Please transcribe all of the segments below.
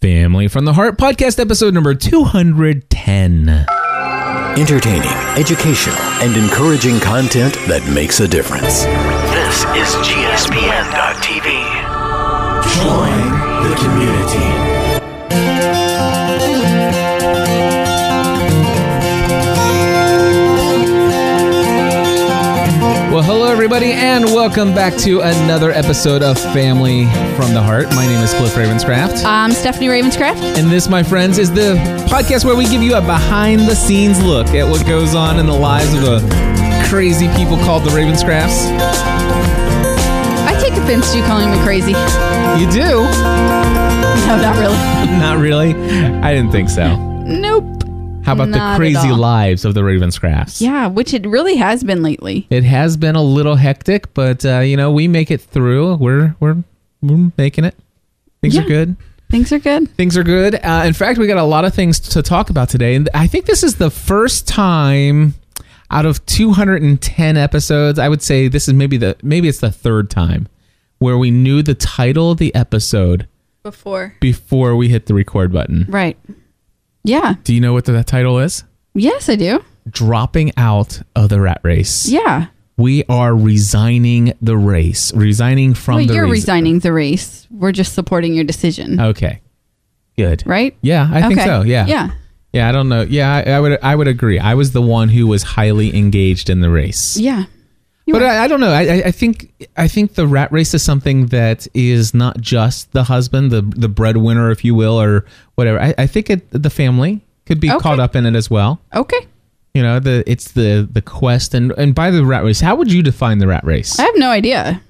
Family from the Heart podcast episode number 210. Entertaining, educational, and encouraging content that makes a difference. This is GSPN.TV. Join the community. Well, hello, everybody, and welcome back to another episode of Family from the Heart. My name is Cliff Ravenscraft. I'm Stephanie Ravenscraft. And this, my friends, is the podcast where we give you a behind the scenes look at what goes on in the lives of the crazy people called the Ravenscrafts. I take offense to you calling me crazy. You do? No, not really. Not really. I didn't think so. Nope. How about Not the at crazy all. lives of the Ravenscrafts? Yeah, which it really has been lately. It has been a little hectic, but uh, you know we make it through. We're we're, we're making it. Things Yeah. are good. Things are good. Things are good. Uh, in fact, we got a lot of things to talk about today, and I think this is the first time out of 210 episodes. I would say this is maybe the maybe it's the third time where we knew the title of the episode Before. before we hit the record button. Right. Yeah. Do you know what the title is? Yes, I do. Dropping out of the rat race. Yeah. We are resigning the race, resigning from well, the you're race. resigning the race. We're just supporting your decision. Okay, good. right? Yeah, I think so. Yeah, Yeah. yeah. I don't know. Yeah, I, I would. I would agree. I was the one who was highly engaged in the race. Yeah. You But. I, I don't know. I, I- think I think the rat race is something that is not just the husband, the the breadwinner, if you will, or whatever. I, I think it, the family could be Okay. caught up in it as well. okay. You know, the it's the the quest and and by the rat race. How would you define the rat race? I have no idea.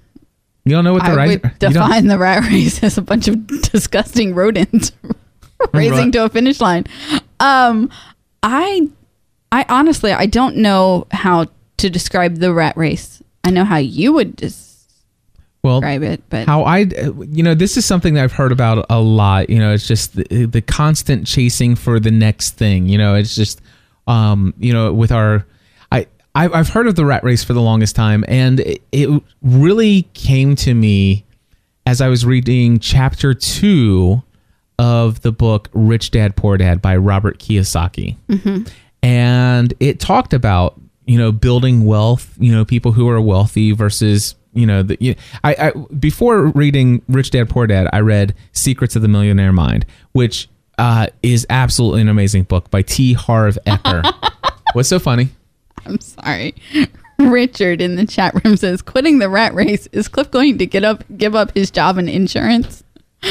You don't know what the I rat would you define the rat race as a bunch of disgusting rodents racing Right. to a finish line. Um, I, I honestly, I don't know how to describe the rat race. I know how you would well, describe it, but how I, you know, this is something that I've heard about a lot. You know, it's just the, the constant chasing for the next thing. You know, it's just, um, you know, with our, I, I've heard of the rat race for the longest time, and it, it really came to me as I was reading chapter two of the book Rich Dad Poor Dad by Robert Kiyosaki, and it talked about you know building wealth. You know, people who are wealthy versus you know the. You I, I before reading Rich Dad Poor Dad, I read Secrets of the Millionaire Mind, which uh, is absolutely an amazing book by T. Harv Eker. What's so funny? I'm sorry. Richard in the chat room says, "Quitting the rat race is Cliff going to get up, give up his job in insurance?"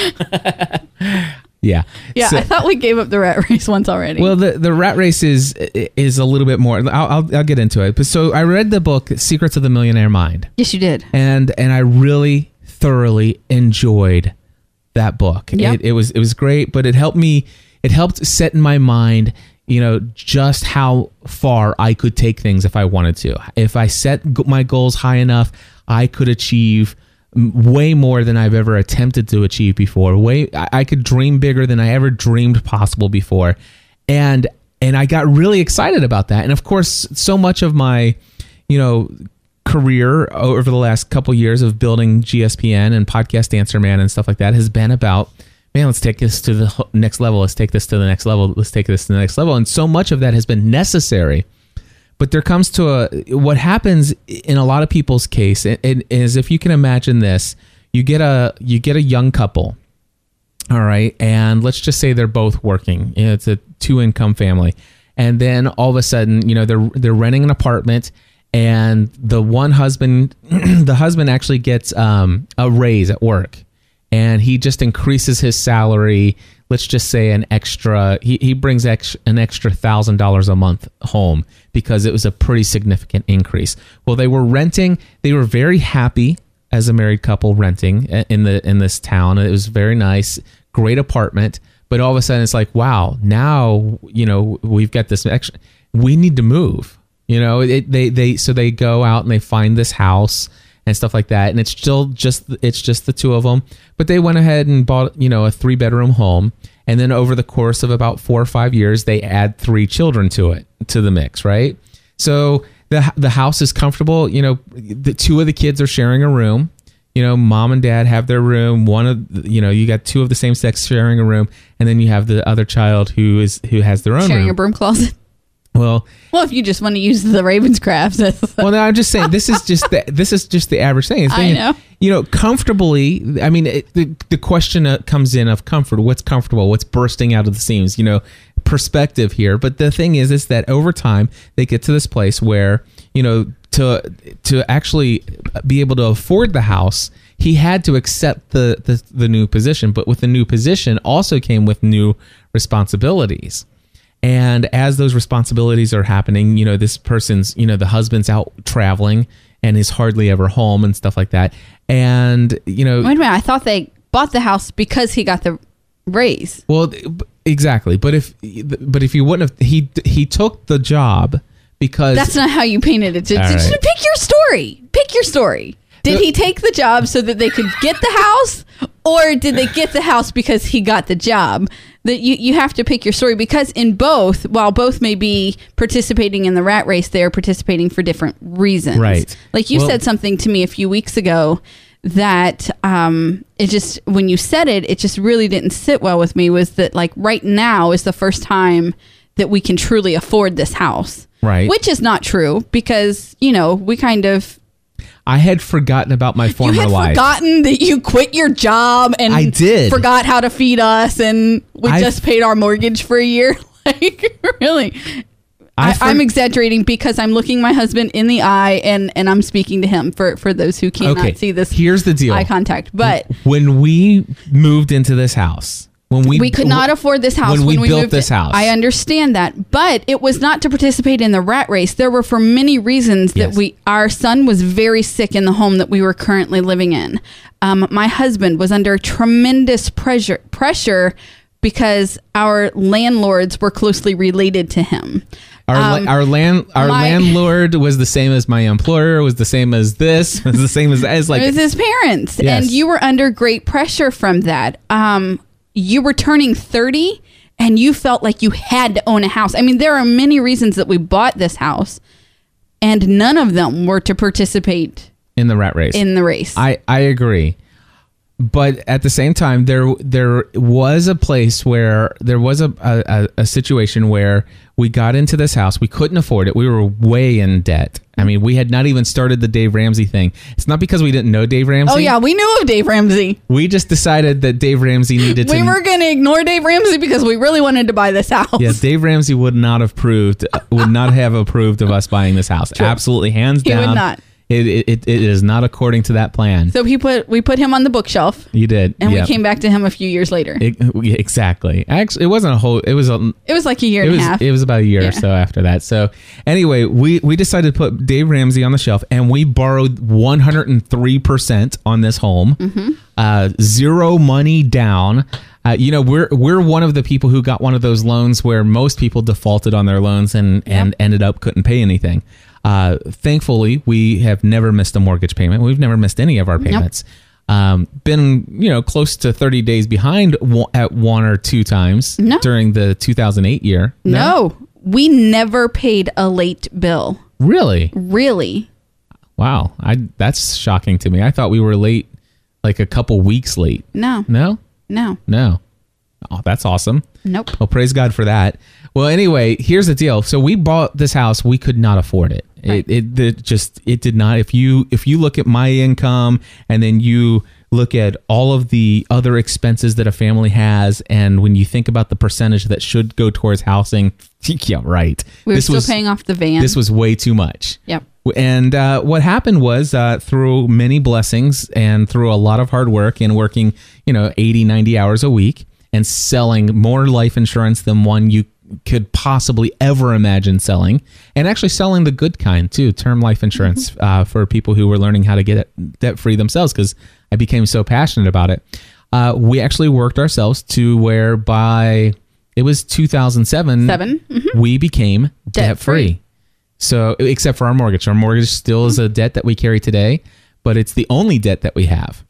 Yeah. Yeah, So- I thought we gave up the rat race once already. Well, the the rat race is is a little bit more. I'll I'll, I'll get into it. But so I read the book Secrets of the Millionaire Mind, yes, you did. and and I really thoroughly enjoyed that book. Yep. It, it was it was great, but it helped me. It helped set in my mind, you know, just how far I could take things if I wanted to. If I set my goals high enough, I could achieve way more than I've ever attempted to achieve before. Way I, could dream bigger than I ever dreamed possible before, and and I got really excited about that. And of course, so much of my, you know, career over the last couple years of building GSPN and podcast Answer Man and stuff like that has been about man, let's take this to the next level. Let's take this to the next level. Let's take this to the next level. And so much of that has been necessary. But there comes to a what happens in a lot of people's case it is if you can imagine this, you get a you get a young couple all right. And let's just say they're both working. It's a two income family. And then all of a sudden, you know, they're they're renting an apartment and the one husband the husband actually gets um, a raise at work and he just increases his salary let's just say an extra he, he brings ex, an extra thousand dollars a month home because it was a pretty significant increase. Well they were renting they were very happy as a married couple renting in the in this town it was very nice great apartment but all of a sudden it's like wow now you know we've got this extra we need to move you know it, they they so they go out and they find this house and stuff like that. And it's still just it's just the two of them but they went ahead and bought you know a three bedroom home. And then over the course of about four or five years they add three children to it to the mix right? So the the house is comfortable. You know the two of the kids are sharing a room. You know, mom and dad have their room. One of you know, you got two of the same sex sharing a room, and then you have the other child who is who has their own Sharing room. a broom closet. Well, Well, if you just want to use the Ravenscraft, well, no, I'm just saying this is just the, this is just the average thing. It's I know. You know, comfortably. I mean, it, the the question uh, comes in of comfort. What's comfortable? What's bursting out of the seams? You know, perspective here. But the thing is, is that over time they get to this place where you know to to actually be able to afford the house. He had to accept the, the the new position, but with the new position also came with new responsibilities. And as those responsibilities are happening, you know, this person's, you know, the husband's out traveling and is hardly ever home and stuff like that. And, you know, Wait a minute. I thought they bought the house because he got the raise. well, exactly. But if, but if you wouldn't have, he, he took the job because That's not how you painted it. Just, just pick your story. Pick your story. Did he take the job so that they could get the house, or did they get the house because he got the job? That you you have to pick your story because in both, while both may be participating in the rat race, they are participating for different reasons. Right. Like you Well- said something to me a few weeks ago that um it just when you said it it just really didn't sit well with me was that like right now is the first time that we can truly afford this house Right. which is not true because you know we kind of I had forgotten about my former you had life. forgotten that you quit your job and I did. forgot how to feed us and we I- just paid our mortgage for a year like really I for- I'm exaggerating because I'm looking my husband in the eye and and I'm speaking to him for for those who cannot Okay, see this here's the deal. eye contact but when we moved into this house, when we we could not afford this house when we built moved this house. I understand that, but it was not to participate in the rat race. There were for many reasons that Yes. we our son was very sick in the home that we were currently living in. Um, my husband was under tremendous pressure pressure because our landlords were closely related to him. Our, Um, our land our my- landlord was the same as my employer was the same as this was the same as as like it was his parents, Yes. and you were under great pressure from that. Um, you were turning thirty, and you felt like you had to own a house. I mean, there are many reasons that we bought this house, and none of them were to participate in the rat race. in the race. I I agree. But at the same time, there there was a place where there was a, a, a situation where we got into this house. We couldn't afford it. We were way in debt. I mean, we had not even started the Dave Ramsey thing. It's not because we didn't know Dave Ramsey. oh yeah, we knew of Dave Ramsey. We just decided that Dave Ramsey needed to. We were going to ignore Dave Ramsey because we really wanted to buy this house. yeah, Dave Ramsey would not have approved, would not have approved of us buying this house. Absolutely, hands down. He would not. It, it, it, is not according to that plan. So he put we put him on the bookshelf, you did, and Yep. we came back to him a few years later. It, exactly. Actually, it wasn't a whole. It was a. It was like a year It and was. a half. It was about a year Yeah. or so after that. So anyway, we we decided to put Dave Ramsey on the shelf, and we borrowed one hundred and three percent on this home. Mm-hmm. Uh, zero money down. Uh, you know, we're we're one of the people who got one of those loans where most people defaulted on their loans and and ended up couldn't pay anything. Uh, thankfully, we have never missed a mortgage payment. We've never missed any of our payments. Um, been you know close to 30 days behind at one or two times No. during the 2008 year. no, we never paid a late bill. really? Really? Wow, I that's shocking to me. I thought we were late, like a couple weeks late. No. No, No. no. Oh, that's awesome. Nope. Well, praise God for that. Well, anyway, here's the deal. So we bought this house. We could not afford it. Right. It, it, it just it did not. If you if you look at my income and then you look at all of the other expenses that a family has, and when you think about the percentage that should go towards housing, yeah, right. We were this still was paying off the van. this was way too much. Yep. And uh, what happened was uh, through many blessings and through a lot of hard work and working, you know, 80, 90 hours a week and selling more life insurance than one you could possibly ever imagine selling and actually selling the good kind too term life insurance uh, for people who were learning how to get it debt free themselves because i became so passionate about it uh, we actually worked ourselves to where by it was 2007 Seven. Mhm. we became debt free Debt-free. so, except for our mortgage, our mortgage still is a debt that we carry today, but it's the only debt that we have.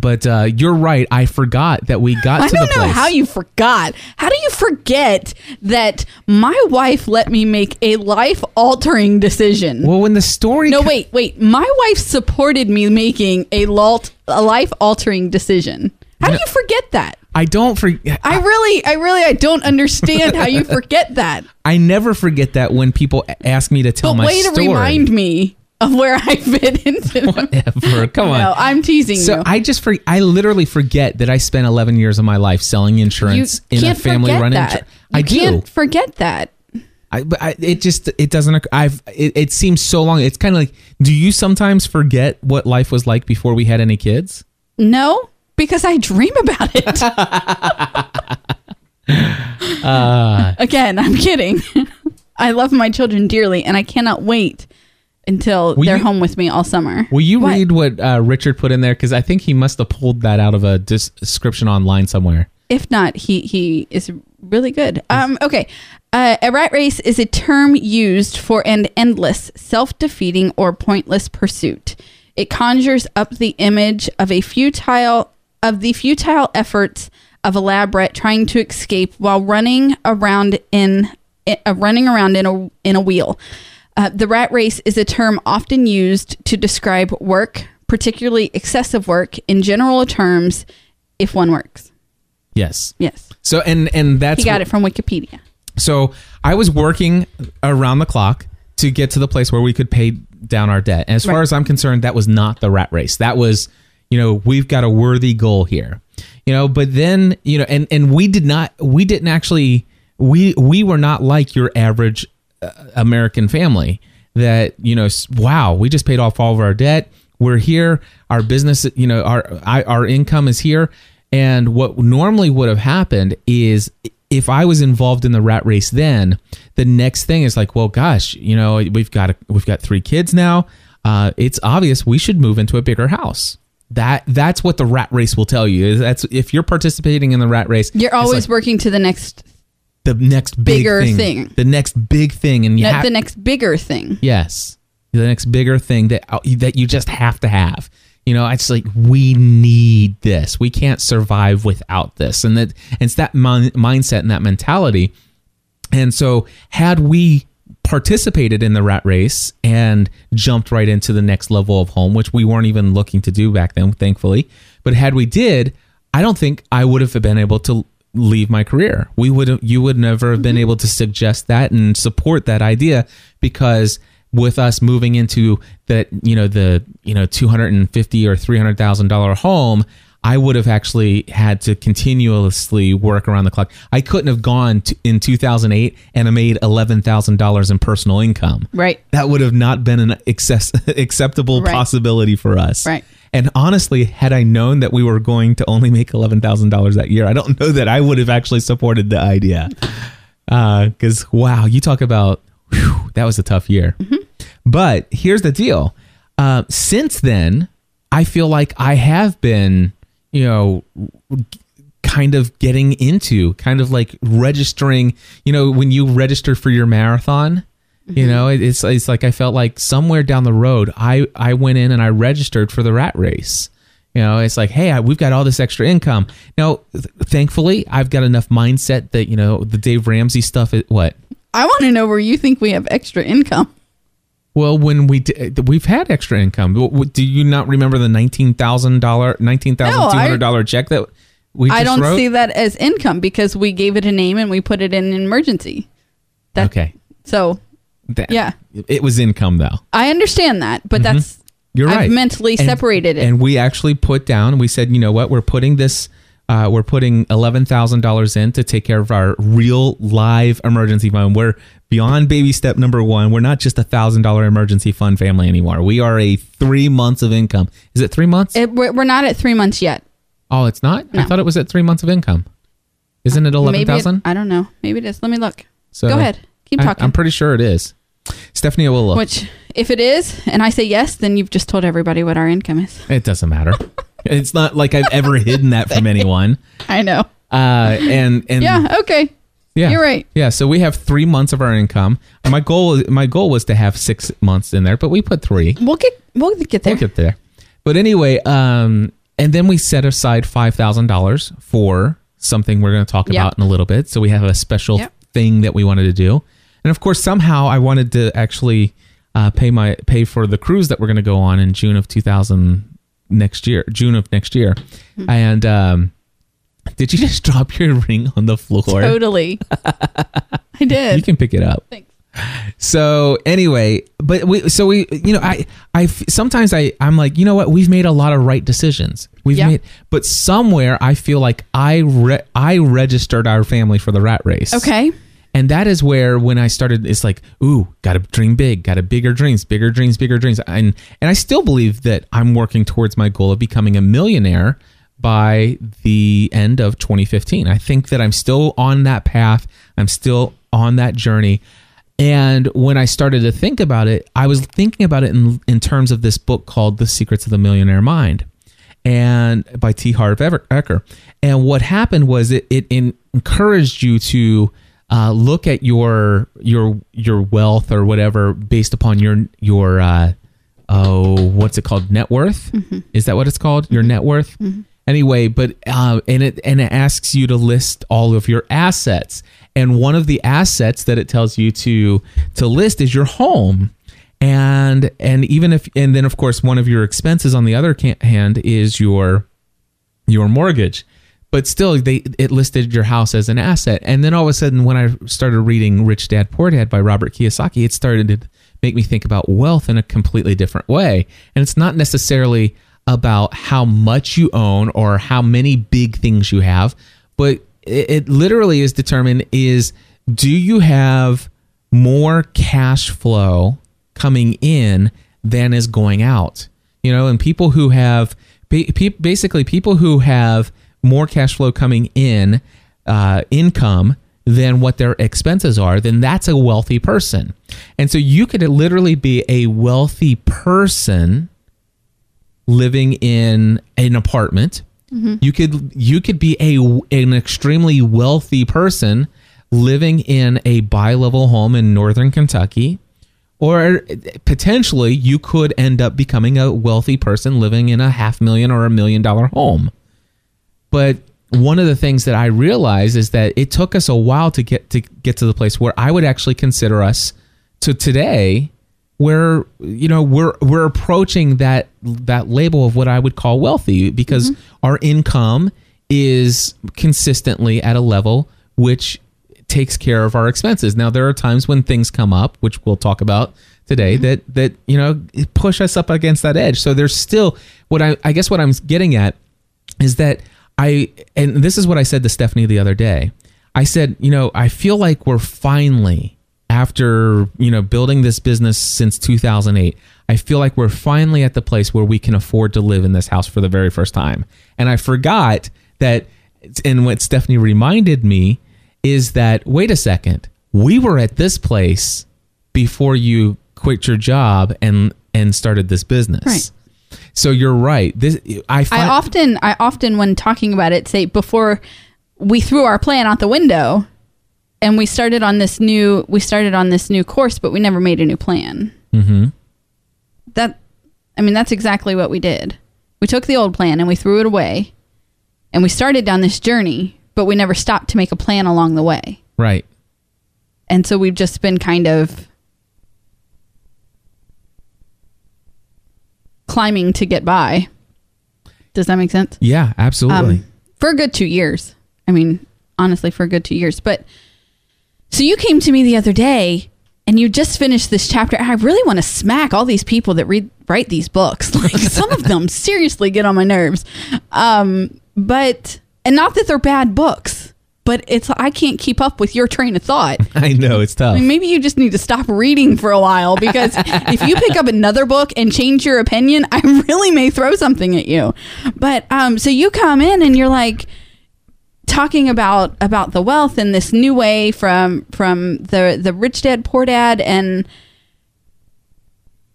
But uh, you're right. I forgot that we got I to don't the know how you forgot. How do you forget that my wife let me make a life altering decision? well, when the story no, co- wait, wait. My wife supported me making a, lot, a life altering decision. How do you forget that? I don't forget. I really, I really, I don't understand how you forget that. I never forget that when people ask me to tell But my way story. to remind me of where I fit into. Whatever. Come on. No, I'm teasing you. so you. I just for I literally forget that I spent 11 years of my life selling you insurance in a family run insurance. You I do. can't forget that. I, but I, it just it doesn't. occur- I've it, it seems so long. It's kind of like. Do you sometimes forget what life was like before we had any kids? No, because I dream about it. Uh. Again, I'm kidding. I love my children dearly, and I cannot wait until Will they're you- home with me all summer. Will you What? read what uh, Richard put in there? Because I think he must have pulled that out of a description online somewhere. If not, he he is really good. Um, okay, uh, a rat race is a term used for an endless, self-defeating, or pointless pursuit. It conjures up the image of a futile of the futile efforts of a lab rat trying to escape while running around in uh, running around in a in a wheel. Uh, the rat race is a term often used to describe work, particularly excessive work, in general terms, if one works. Yes. Yes. So and and that's He got it from Wikipedia. So I was working around the clock to get to the place where we could pay down our debt. And as far Right. as I'm concerned, that was not the rat race. That was, you know, we've got a worthy goal here. You know, but then, you know, and and we did not we didn't actually we we were not like your average American family that, you know, wow, we just paid off all of our debt. We're here, our business, you know, our I, our income is here. And what normally would have happened is if I was involved in the rat race then, the next thing is like, well, gosh, you know, we've got a, we've got three kids now. Uh, it's obvious we should move into a bigger house. That that's what the rat race will tell you. Is that's if you're participating in the rat race, You're always like working to the next, the next big bigger thing, thing. the next big thing, and you the, have the next bigger thing. Yes, the next bigger thing that uh, that you just have to have. You know, it's like we need this. We can't survive without this, and that and it's that min- mindset and that mentality. And so, had we participated in the rat race and jumped right into the next level of home, which we weren't even looking to do back then, thankfully, but had we did, I don't think I would have been able to leave my career. We would you would never have been mm-hmm. able to suggest that and support that idea because with us moving into that, you know, the, you know, 250 or $300,000 home, I would have actually had to continuously work around the clock. I couldn't have gone to, in 2008 and I made $11,000 in personal income. Right. That would have not been an access, acceptable Right. possibility for us. Right. And honestly, had I known that we were going to only make eleven thousand dollars that year, I don't know that I would have actually supported the idea. Because wow, you talk about whew, that was a tough year. But here's the deal: uh, since then, I feel like I have been, you know, kind of getting into, kind of like registering. You know, when you register for your marathon. You mm-hmm. know, it's it's like I felt like somewhere down the road, I I went in and I registered for the rat race. You know, it's like, hey, I, we've got all this extra income now. Th- thankfully, I've got enough mindset that you know the Dave Ramsey stuff. Is, what? I want to know where you think we have extra income. Well, when we d- we've had extra income, do you not remember the nineteen thousand dollar, nineteen thousand two hundred dollar check that we just I don't wrote? see that as income because we gave it a name and we put it in emergency. That, okay, So That- Yeah. it was income though. I understand that, but that's Mm-hmm. You're I've right. mentally And- separated it. And we actually put down. We said, you know what? We're putting this. Uh, we're putting eleven thousand dollars in to take care of our real live emergency fund. We're beyond baby step number one. We're not just a thousand dollar emergency fund family anymore. We are a three months of income. Is it three months? It- we're, we're not at three months yet. oh, it's not. I thought it was at three months of income. Isn't it eleven Maybe? I don't know. Maybe it is. Let me look. So Go ahead. Keep I- talking. I'm pretty sure it is. Stephanie will look. Which, if it is, and I say yes, then you've just told everybody what our income is. It doesn't matter. it's not like I've ever hidden that from anyone. I know. Uh, and and Yeah. Okay. Yeah, You're right. Yeah, so we have three months of our income. My goal, my goal was to have six months in there, but we put three. We'll get we'll get there. We'll get there. But anyway, um, and then we set aside $5,000 for something we're going to talk Yep. about in a little bit. So we have a special Yep. thing that we wanted to do. And of course, somehow I wanted to actually uh, pay my pay for the cruise that we're going to go on in June of 2000 next year, June of next year. Hmm. And um, did you just drop your ring on the floor? Totally. I did. You can pick it up. Thanks. So anyway, but we so we you know I I sometimes I I'm like you know what we've made a lot of right decisions we've Yeah. made but somewhere I feel like I re- I registered our family for the rat race Okay. And that is where when I started it's like ooh got to dream big got to bigger dreams bigger dreams bigger dreams and and I still believe that I'm working towards my goal of becoming a millionaire by the end of 2015 I think that I'm still on that path I'm still on that journey and when I started to think about it, I was thinking about it in, in terms of this book called The Secrets of the Millionaire Mind and by T. Harv Eker. And what happened was it, it encouraged you to uh, look at your your your wealth or whatever based upon your your uh, oh what's it called? Net worth? Is that what it's called? Your net worth? Anyway but uh, and it and it asks you to list all of your assets. And one of the assets that it tells you to to list is your home. And and even if and then of course one of your expenses on the other hand is your your mortgage but still they it listed your house as an asset and then all of a sudden when i started reading rich dad poor dad by robert kiyosaki it started to make me think about wealth in a completely different way and it's not necessarily about how much you own or how many big things you have but it, it literally is determined is do you have more cash flow coming in than is going out. You know, and people who have basically people who have more cash flow coming in, uh, income than what their expenses are, then that's a wealthy person. And so you could literally be a wealthy person living in an apartment. You could you could be a an extremely wealthy person living in a bi-level home in northern Kentucky or potentially you could end up becoming a wealthy person living in a half million or a million dollar home. But one of the things that I realized is that it took us a while to get to get to the place where I would actually consider us to today where you know we're we're approaching that that label of what I would call wealthy because mm-hmm. our income is consistently at a level which takes care of our expenses. Now there are times when things come up, which we'll talk about today, mm-hmm. that that you know push us up against that edge. So there's still what I I guess what I'm getting at is that I and this is what I said to Stephanie the other day. I said, you know, I feel like we're finally after, you know, building this business since 2008. I feel like we're finally at the place where we can afford to live in this house for the very first time. And I forgot that and what Stephanie reminded me is that wait a second, we were at this place before you quit your job and and started this business. Right. So you're right. This I find, I often, I often, when talking about it, say before we threw our plan out the window, and we started on this new, we started on this new course, but we never made a new plan. Mm-hmm. That, I mean, that's exactly what we did. We took the old plan and we threw it away, and we started down this journey, but we never stopped to make a plan along the way. right. And so we've just been kind of climbing to get by. Does that make sense? Yeah, absolutely. um, for a good two years. I mean, honestly, for a good two years. But so you came to me the other day and you just finished this chapter. I really want to smack all these people that read write these books. Like some of them seriously get on my nerves. Um, but and not that they're bad books, but it's I can't keep up with your train of thought. I know it's tough. I mean, maybe you just need to stop reading for a while because if you pick up another book and change your opinion, I really may throw something at you. But um, so you come in and you're like talking about about the wealth and this new way from from the the rich dad poor dad and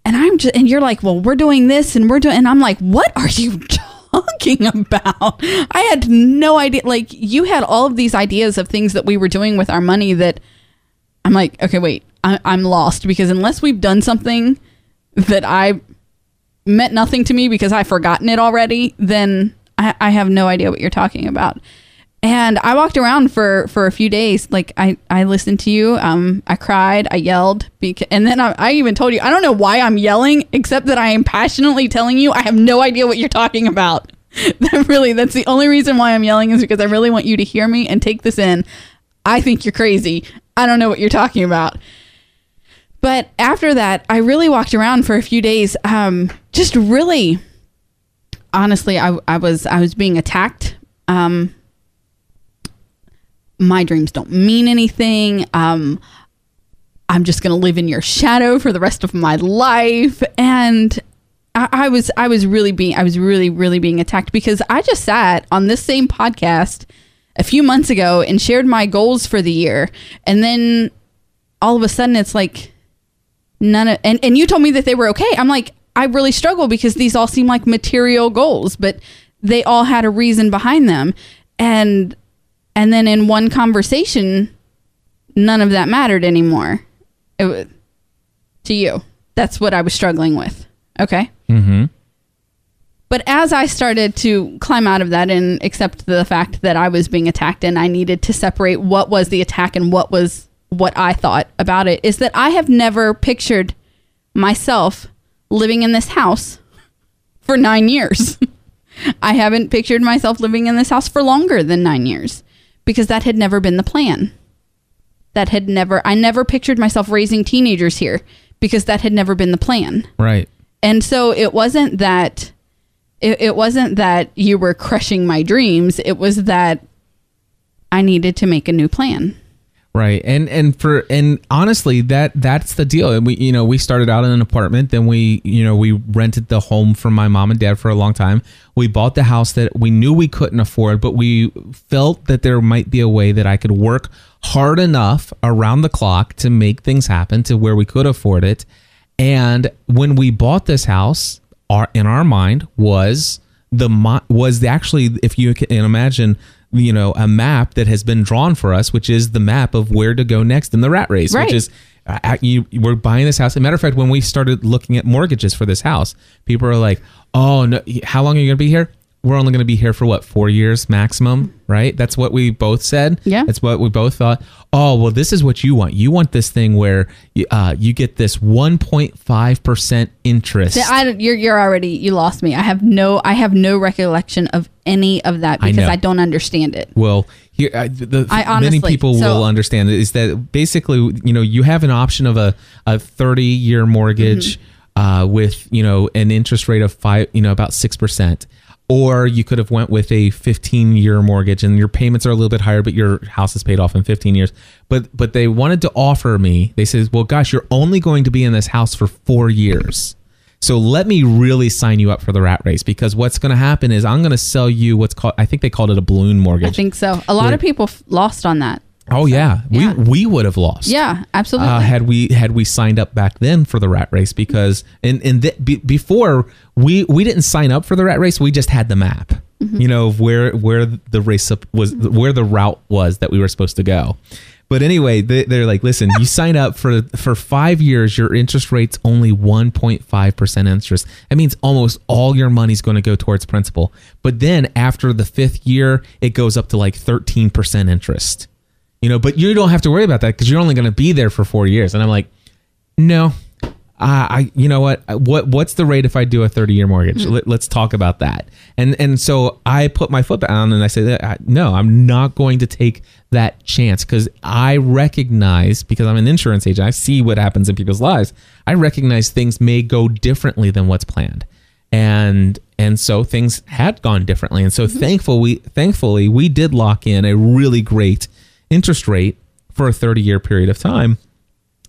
and I'm just and you're like, well, we're doing this and we're doing and I'm like, what are you talking about? I had no idea. Like you had all of these ideas of things that we were doing with our money that I'm like, okay, wait, I, I'm lost because unless we've done something that I meant nothing to me because I've forgotten it already, then I, I have no idea what you're talking about. And I walked around for for a few days. Like I I listened to you. Um, I cried. I yelled. Beca- and then I, I even told you I don't know why I'm yelling, except that I am passionately telling you I have no idea what you're talking about. really, that's the only reason why I'm yelling is because I really want you to hear me and take this in. I think you're crazy. I don't know what you're talking about. But after that, I really walked around for a few days, um, just really honestly, I, I was I was being attacked. Um, my dreams don't mean anything. Um, I'm just gonna live in your shadow for the rest of my life, and I, I was I was really being I was really really being attacked because I just sat on this same podcast a few months ago and shared my goals for the year, and then all of a sudden it's like none of and, and you told me that they were okay. I'm like I really struggle because these all seem like material goals, but they all had a reason behind them. And and then in one conversation, none of that mattered anymore. It wa- to you. That's what I was struggling with. Okay? Mm-hmm. But as I started to climb out of that and accept the fact that I was being attacked and I needed to separate what was the attack and what was what I thought about it, is that I have never pictured myself living in this house for nine years. I haven't pictured myself living in this house for longer than nine years because that had never been the plan. That had never, I never pictured myself raising teenagers here because that had never been the plan Right. and so it wasn't that it, it wasn't that you were crushing my dreams it was that i needed to make a new plan Right. And and for and honestly that that's the deal. And we you know, we started out in an apartment, then we, you know, we rented the home from my mom and dad for a long time. We bought the house that we knew we couldn't afford, but we felt that there might be a way that I could work hard enough around the clock to make things happen to where we could afford it. And when we bought this house, our in our mind was the was actually if you can imagine you know a map that has been drawn for us which is the map of where to go next in the rat race Right. which is uh, uh, you, we're buying this house. As a matter of fact, when we started looking at mortgages for this house, people are like, "Oh no, how long are you going to be here?" We're only going to be here for what four years maximum, right? That's what we both said. Yeah. that's what we both thought. Oh well, this is what you want. You want this thing where you, uh, you get this one point five percent interest. See, I, you're, you're already you lost me i have no i have no recollection of any of that because know. i, don't understand it Well, here uh, the I many people so- will understand it is that basically, you know, you have an option of a a 30 year mortgage Mm-hmm. uh, with you know an interest rate of five, you know, about six percent. Or you could have went with a 15 year mortgage and your payments are a little bit higher, but your house is paid off in 15 years. But but they wanted to offer me. They said, "Well, gosh, you're only going to be in this house for four years." So let me really sign you up for the rat race because what's going to happen is I'm going to sell you what's called I think they called it a balloon mortgage. i think so a lot of people f- lost on that Oh yeah, yeah. we we would have lost. yeah absolutely. Uh, had we had we signed up back then for the rat race because and and th- be, before we we didn't sign up for the rat race. We just had the map Mm-hmm. you know of where where the race was where the route was that we were supposed to go. But anyway they, they're like listen you sign up for for five years your interest rate's only 1.5% interest. That means almost all your money's going to go towards principal. But then after the fifth year it goes up to like 13% interest you know but you don't have to worry about that because you're only going to be there for four years. And i'm like no uh, i you know what? What what's the rate if i do a 30 year mortgage Let, let's talk about that. And and so i put my foot down and i said uh, no i'm not going to take that chance because i recognize because i'm an insurance agent i see what happens in people's lives i recognize things may go differently than what's planned. And and so things had gone differently. And so thankful we thankfully we did lock in a really great interest rate for a 30 year period of time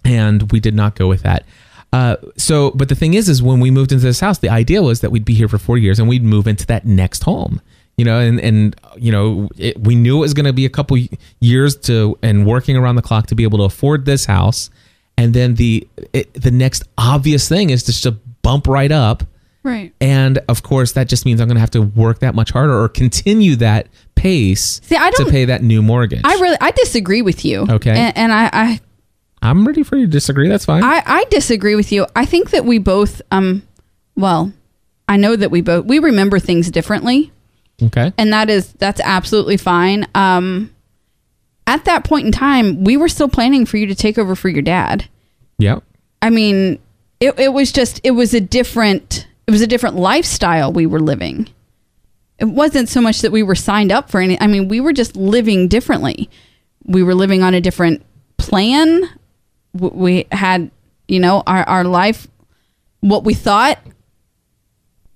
and we did not go with that. Uh, so but the thing is is when we moved into this house the idea was that we'd be here for four years and we'd move into that next home you know and and you know it, we knew it was going to be a couple years to and working around the clock to be able to afford this house. And then the it, the next obvious thing is just to bump right up. Right. And of course, that just means I'm going to have to work that much harder or continue that pace See, I to don't- to pay that new mortgage. i really i disagree with you Okay. and, and I, I I'm ready for you to disagree. That's fine. I, I disagree with you. I think that we both, um, well, I know that we both we remember things differently, Okay. and that is that's absolutely fine. Um, at that point in time, we were still planning for you to take over for your dad. Yep. I mean, it, it was just it was a different it was a different lifestyle we were living. It wasn't so much that we were signed up for any. I mean, we were just living differently. We were living on a different plan. We had, you know, our our life, what we thought,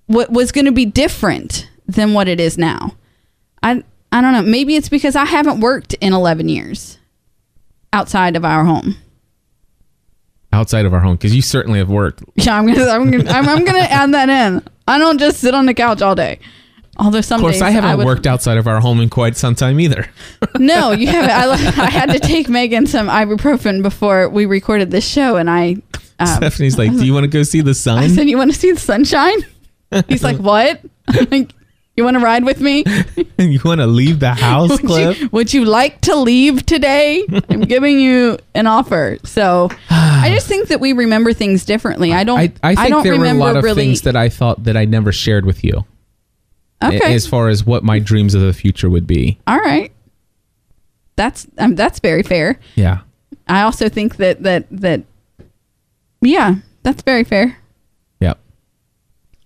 what was going to be different than what it is now. I I don't know. Maybe it's because I haven't worked in eleven years outside of our home. Outside of our home, because you certainly have worked. Yeah, I'm gonna, I'm gonna, I'm, I'm gonna add that in. I don't just sit on the couch all day. Although some Of course, days I haven't would- worked outside of our home in quite some time either. No, you haven't. I, I had to take Megan some ibuprofen before we recorded this show, and I, um, Stephanie's like, "Do you want to go see the sun?" I said, "You want to see the sunshine?" He's like, "What? Like, you want to ride with me? you want to leave the house, Would Cliff? you, would you like to leave today? I'm giving you an offer." So, I just think that we remember things differently. I don't. I, I think don't there were a lot of really. things that I thought that I never shared with you, okay. as far as what my dreams of the future would be. All right. That's um, that's very fair. Yeah. I also think that that that yeah, that's very fair. Yep.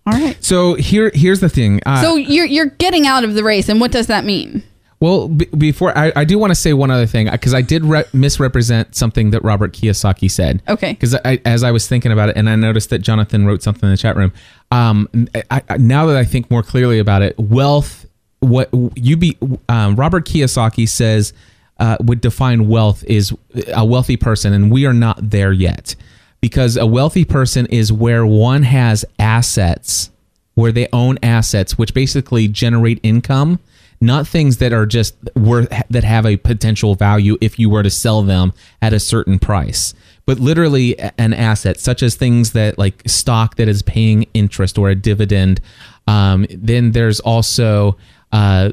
All right. So here, here's the thing. Uh, So you're you're getting out of the race, and what does that mean? Well, b- before I, I do want to say one other thing because I did re- misrepresent something that Robert Kiyosaki said. Okay. Because I, as I was thinking about it, and I noticed that Jonathan wrote something in the chat room. Um, I, I, now that I think more clearly about it, wealth. What you be um, Robert Kiyosaki says uh, would define wealth is a wealthy person, and we are not there yet. Because a wealthy person is where one has assets, where they own assets, which basically generate income not things that are just worth that have a potential value if you were to sell them at a certain price but literally an asset such as things that like stock that is paying interest or a dividend. Um, then there's also uh,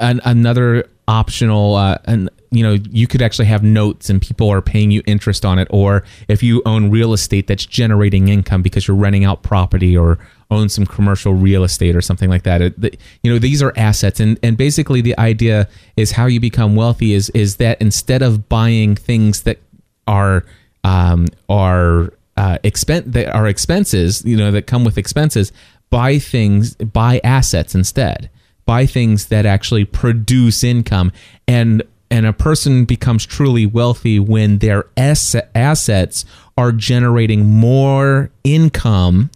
an, another optional uh, and you know you could actually have notes and people are paying you interest on it or if you own real estate that's generating income because you're renting out property or own some commercial real estate or something like that It- the- you know these are assets. And and basically the idea is how you become wealthy is is that instead of buying things that are um are uh expen- that are expenses you know that come with expenses buy things buy assets instead buy things that actually produce income and and a person becomes truly wealthy when their ass- assets are generating more income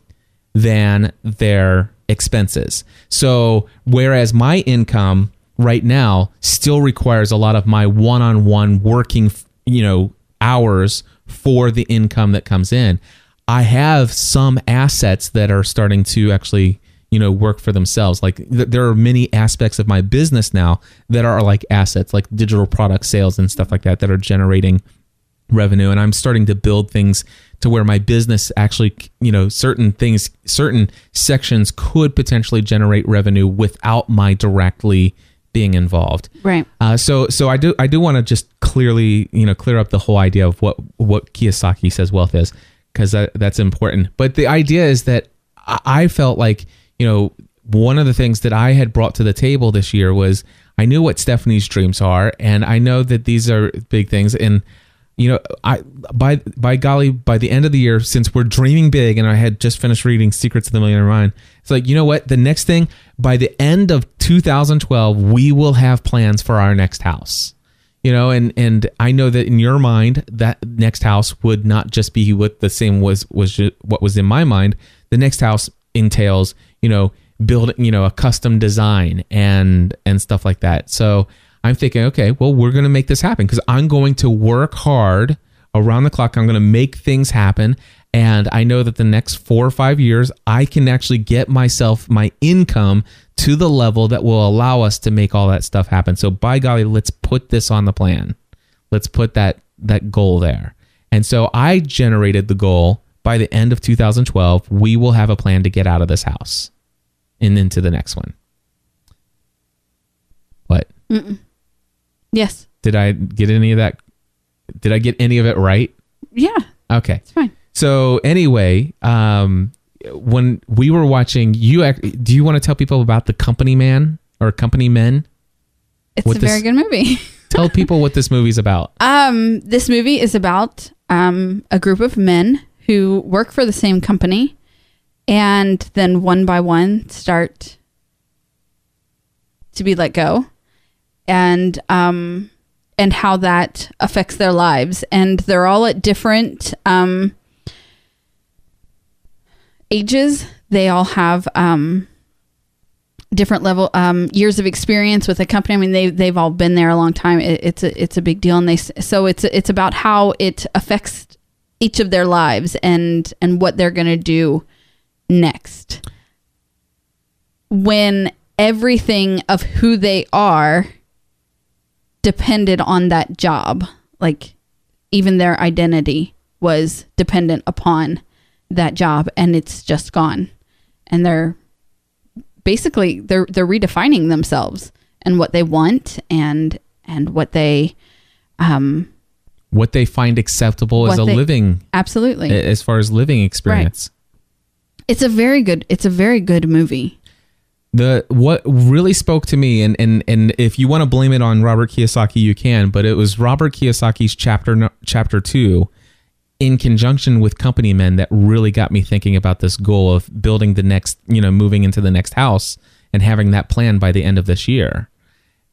than their expenses. So, whereas my income right now still requires a lot of my one-on-one working, you know, hours for the income that comes in, I have some assets that are starting to actually, you know, work for themselves. Like th- there are many aspects of my business now that are like assets, like digital product sales and stuff like that that are generating revenue and i'm starting to build things to where my business actually you know certain things certain sections could potentially generate revenue without my directly being involved Right. uh, so so i do i do want to just clearly you know clear up the whole idea of what what kiyosaki says wealth is because that, that's important but the idea is that I, I felt like you know one of the things that i had brought to the table this year was i knew what stephanie's dreams are and i know that these are big things. And you know i by by golly by the end of the year since we're dreaming big and i had just finished reading secrets of the millionaire mind it's like you know what? The next thing by the end of 2012 we will have plans for our next house. You know and and i know that in your mind that next house would not just be what the same was was what was in my mind. The next house entails you know building you know a custom design and and stuff like that. So i'm thinking okay well we're going to make this happen because i'm going to work hard around the clock. I'm going to make things happen. And i know that the next four or five years i can actually get myself my income to the level that will allow us to make all that stuff happen. So by golly let's put this on the plan. Let's put that that goal there. And so i generated the goal by the end of 2012 we will have a plan to get out of this house and into the next one what Yes. did i get any of that did i get any of it right Yeah. okay It's fine. so anyway um when we were watching, you act, do you want to tell people about the Company Man or Company Men? It's What a very good movie. Tell people what this movie's about. Um, this movie is about um, a group of men who work for the same company and then one by one start to be let go and um, and how that affects their lives and they're all at different um, ages they all have um, different level um, years of experience with a company. I mean, they they've all been there a long time. It, it's a it's a big deal, and they so it's it's about how it affects each of their lives and and what they're going to do next. When everything of who they are depended on that job like even their identity was dependent upon that job and it's just gone. And they're basically they're they're redefining themselves and what they want and and what they um What they find acceptable as a they- living, absolutely. as far as living experience. it's a very good it's a very good movie. The what really spoke to me and and and if you want to blame it on Robert Kiyosaki you can but it was Robert Kiyosaki's chapter chapter 2 in conjunction with company men that really got me thinking about this goal of building the next you know moving into the next house and having that plan by the end of this year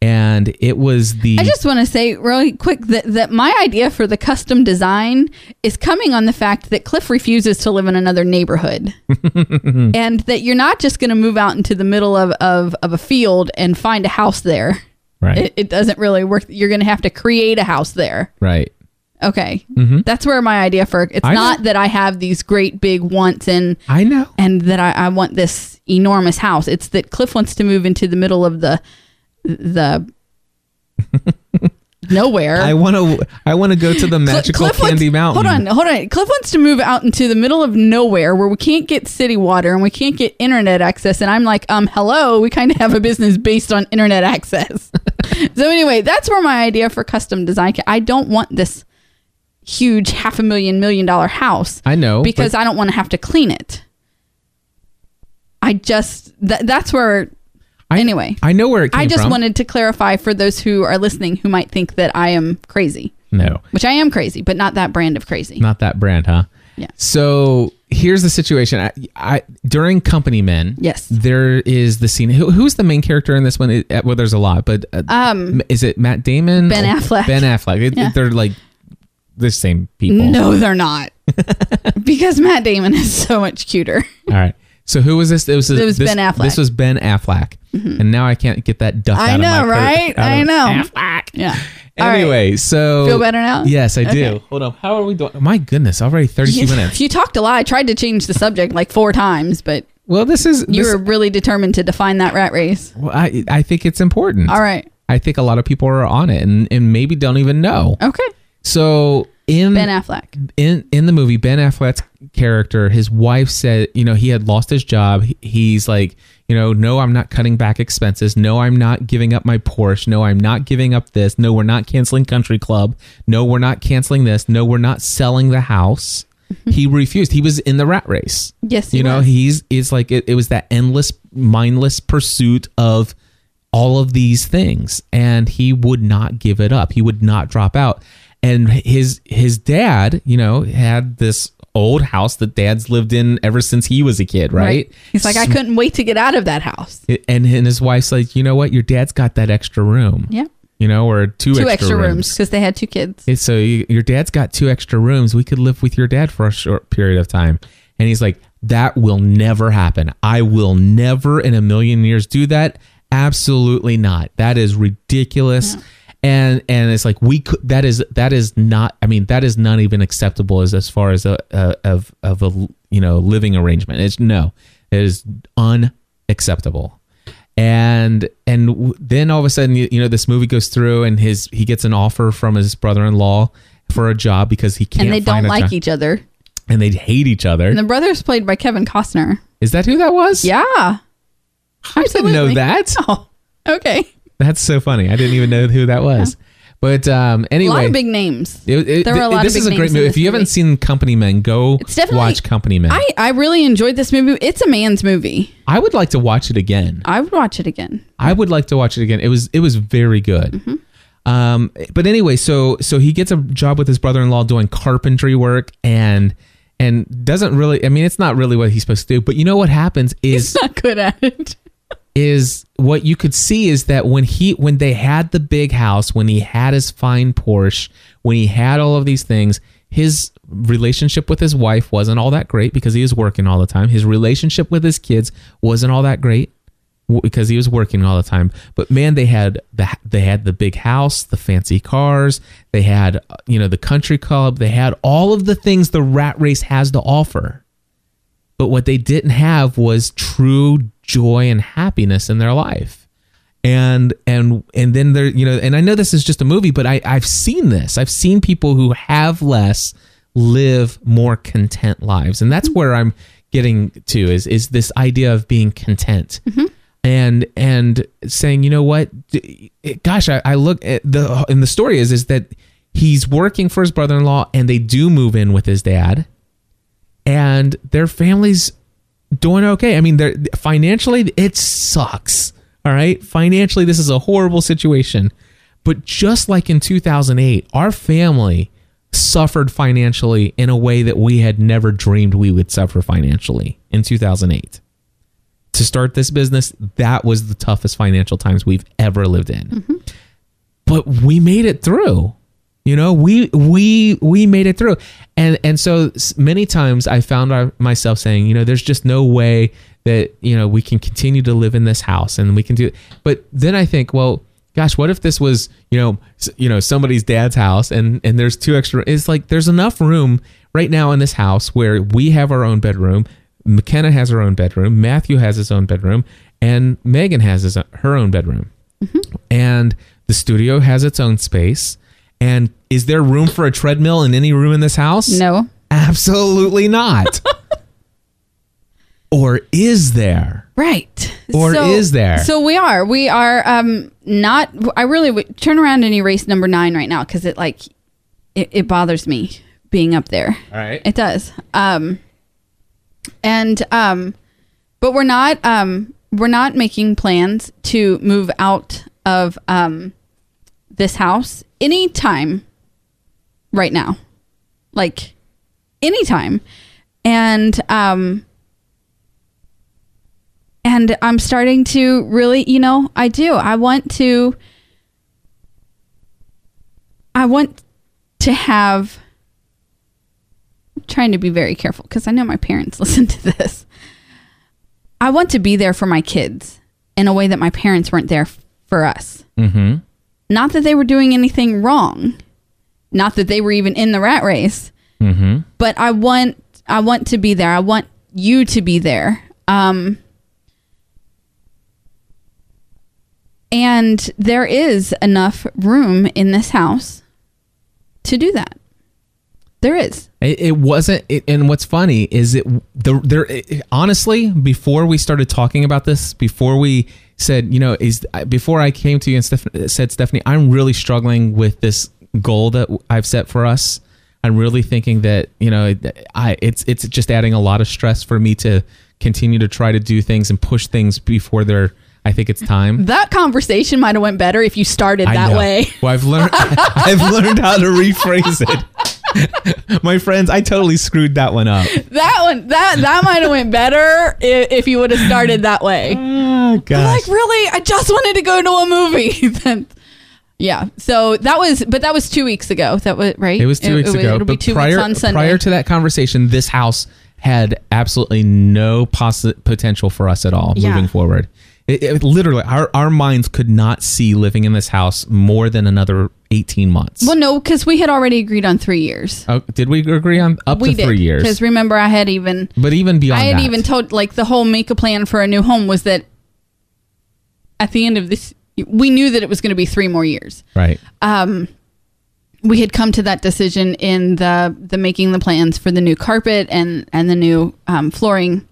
and it was the I just want to say really quick that, that my idea for the custom design is coming on the fact that Cliff refuses to live in another neighborhood. and that you're not just going to move out into the middle of, of, of a field and find a house there. right It, it doesn't really work. You're going to have to create a house there. right Okay. That's where my idea for it's Mm-hmm. I know. not that I have these great big wants and I know and that I, I want this enormous house. It's that Cliff wants to move into the middle of the the nowhere. I want to I want to go to the magical Cliff wants- candy mountain Hold on, hold on. Cliff wants to move out into the middle of nowhere where we can't get city water and we can't get internet access. And I'm like, um, hello, we kind of have a business based on internet access. so anyway, that's where my idea for custom design. I don't want this huge half a million million dollar house. I know because I don't want to have to clean it. I just that that's where. I, anyway, I know where it came from. I just from wanted to clarify for those who are listening who might think that I am crazy, no which I am crazy, but not that brand of crazy. not that brand huh Yeah. So here's the situation. I, I during Company Men, Yes. there is the scene. Who, who's the main character in this one? It, uh, well, there's a lot, but uh, Um, is it Matt Damon? Ben Affleck. Ben Affleck. It- Yeah. They're like the same people. No, they're not. because Matt Damon is so much cuter. All right. So who was this? It was, It was this, Ben Affleck. Mm-hmm. This was Ben Affleck, and now I can't get that duck I out know, of my cur- right? out I of- know. Affleck. Yeah. All right. Anyway, so Feel better now? Yes, I do. Hold on. How are we doing? My goodness, already 32 You, minutes. you talked a lot. I tried to change the subject like four times, but Well, this is you this- were really determined to define that rat race. well, I I think it's important. All right. I think a lot of people are on it and, and maybe don't even know. Okay. So in Ben Affleck. in in the movie, Ben Affleck's character, his wife said, you know, he had lost his job. He's like, you know, no, I'm not cutting back expenses. No, I'm not giving up my Porsche. No, I'm not giving up this. No, we're not canceling Country Club. No, we're not canceling this. No, we're not selling the house. Mm-hmm. he refused. He was in the rat race. Yes, he you know, was. he's it's like it, it was that endless, mindless pursuit of all of these things and he would not give it up he would not drop out and his his dad you know had this old house that dad's lived in ever since he was a kid right, He's like, I couldn't wait to get out of that house. and and his wife's like you know what? Your dad's got that extra room. Yeah. you know or two, Two extra, extra rooms. because they had two kids. It's- so you, your dad's got two extra rooms. We could live with your dad for a short period of time. And he's like that will never happen. I will never in a million years do that. Absolutely not. That is ridiculous and and it's like we could that is that is not i mean that is not even acceptable as as far as a, a of of a you know living arrangement it's no it is unacceptable and and w- then all of a sudden you, you know this movie goes through and his he gets an offer from his brother-in-law for a job because he can't And they don't like job. each other. and they hate each other And the brother's played by Kevin Costner. is that who that was Yeah. i didn't know that Oh, okay. That's so funny i didn't even know who that was But um, A anyway, lot of big names. it- it- there were a lot this of big is a great movie. If you haven't seen Company Men, go watch Company Men. I, I really enjoyed this movie. It's a man's movie. I would like to watch it again. I would watch it again. I would like to watch it again. It was it was very good. Mm-hmm. Um, but anyway, so so he gets a job with his brother-in-law doing carpentry work and and doesn't really. I mean, it's not really what he's supposed to do. But you know what happens is he's Not good at it. Is what you could see is that when he when they had the big house, when he had his fine Porsche, when he had all of these things, his relationship with his wife wasn't all that great because he was working all the time. His relationship with his kids wasn't all that great because he was working all the time. But man, they had the they had the big house, the fancy cars, they had uh, you know the country club, they had all of the things the rat race has to offer but what they didn't have was true joy and happiness in their life. And and and then there you know and i know this is just a movie but i i've seen this. I've seen people who have less live more content lives. And that's mm-hmm. where i'm getting to is is this idea of being content. Mm-hmm. And and saying you know what? Gosh I, I look at the and the story is is that he's working for his brother-in-law and they do move in with his dad. And their family's doing okay. I mean, they're financially it sucks. All right, financially this is a horrible situation. But just like in 2008, our family suffered financially in a way that we had never dreamed we would suffer financially in 2008. To start this business, that was the toughest financial times we've ever lived in. Mm-hmm. But we made it through you know we we we made it through. And and so many times i found our, myself saying you know there's just no way that you know we can continue to live in this house and we can do but then i think well gosh what if this was you know you know somebody's dad's house and and there's two extra it's like there's enough room right now in this house where we have our own bedroom mckenna has her own bedroom matthew has his own bedroom and megan has his, her own bedroom. Mm-hmm. And the studio has its own space. And is there room for a treadmill in any room in this house? No. Absolutely not. or is there? Right. Or is there? So we are. We are um not I really would turn around and erase number 9 right now cuz it like it, it bothers me being up there. All right. It does. Um and um but we're not um we're not making plans to move out of um this house anytime right now. Like anytime. And um and I'm starting to really, you know, I do. I want to I want to have I'm trying to be very careful because I know my parents listen to this. I want to be there for my kids in a way that my parents weren't there for us. Mm-hmm. Not that they were doing anything wrong, not that they were even in the rat race, Mm-hmm. but I want I want to be there. I want you to be there. Um and there is enough room in this house to do that. There is. It, it wasn't, it, and what's funny is it the there. It, honestly, before we started talking about this, before we said, you know, is before I came to you and Steph- said, Stephanie, I'm really struggling with this goal that I've set for us. I'm really thinking that you know, I it's it's just adding a lot of stress for me to continue to try to do things and push things before they're. I think it's time. That conversation might have went better if you started I that know. way. Well, I've learned. I've learned how to rephrase it. My friends, I totally screwed that one up. That one that that might have went better if, if you would have started that way. Oh gosh. Like really, I just wanted to go to a movie. then, yeah. So that was, but that was two weeks ago. That was right. It was two weeks ago. It'll be but two prior, weeks on Sunday. prior to that conversation, this house had absolutely no possi- potential for us at all Yeah. moving forward. It, it- literally, our, our minds could not see living in this house more than another 18 months. well, no, because we had already agreed on three years. Oh, did we agree on up we to did three years? Because remember, I had even But even beyond I had that, even told like the whole make a plan for a new home was that at the end of this, we knew that it was going to be three more years. right. um, we had come to that decision in the the making the plans for the new carpet and and the new um, flooring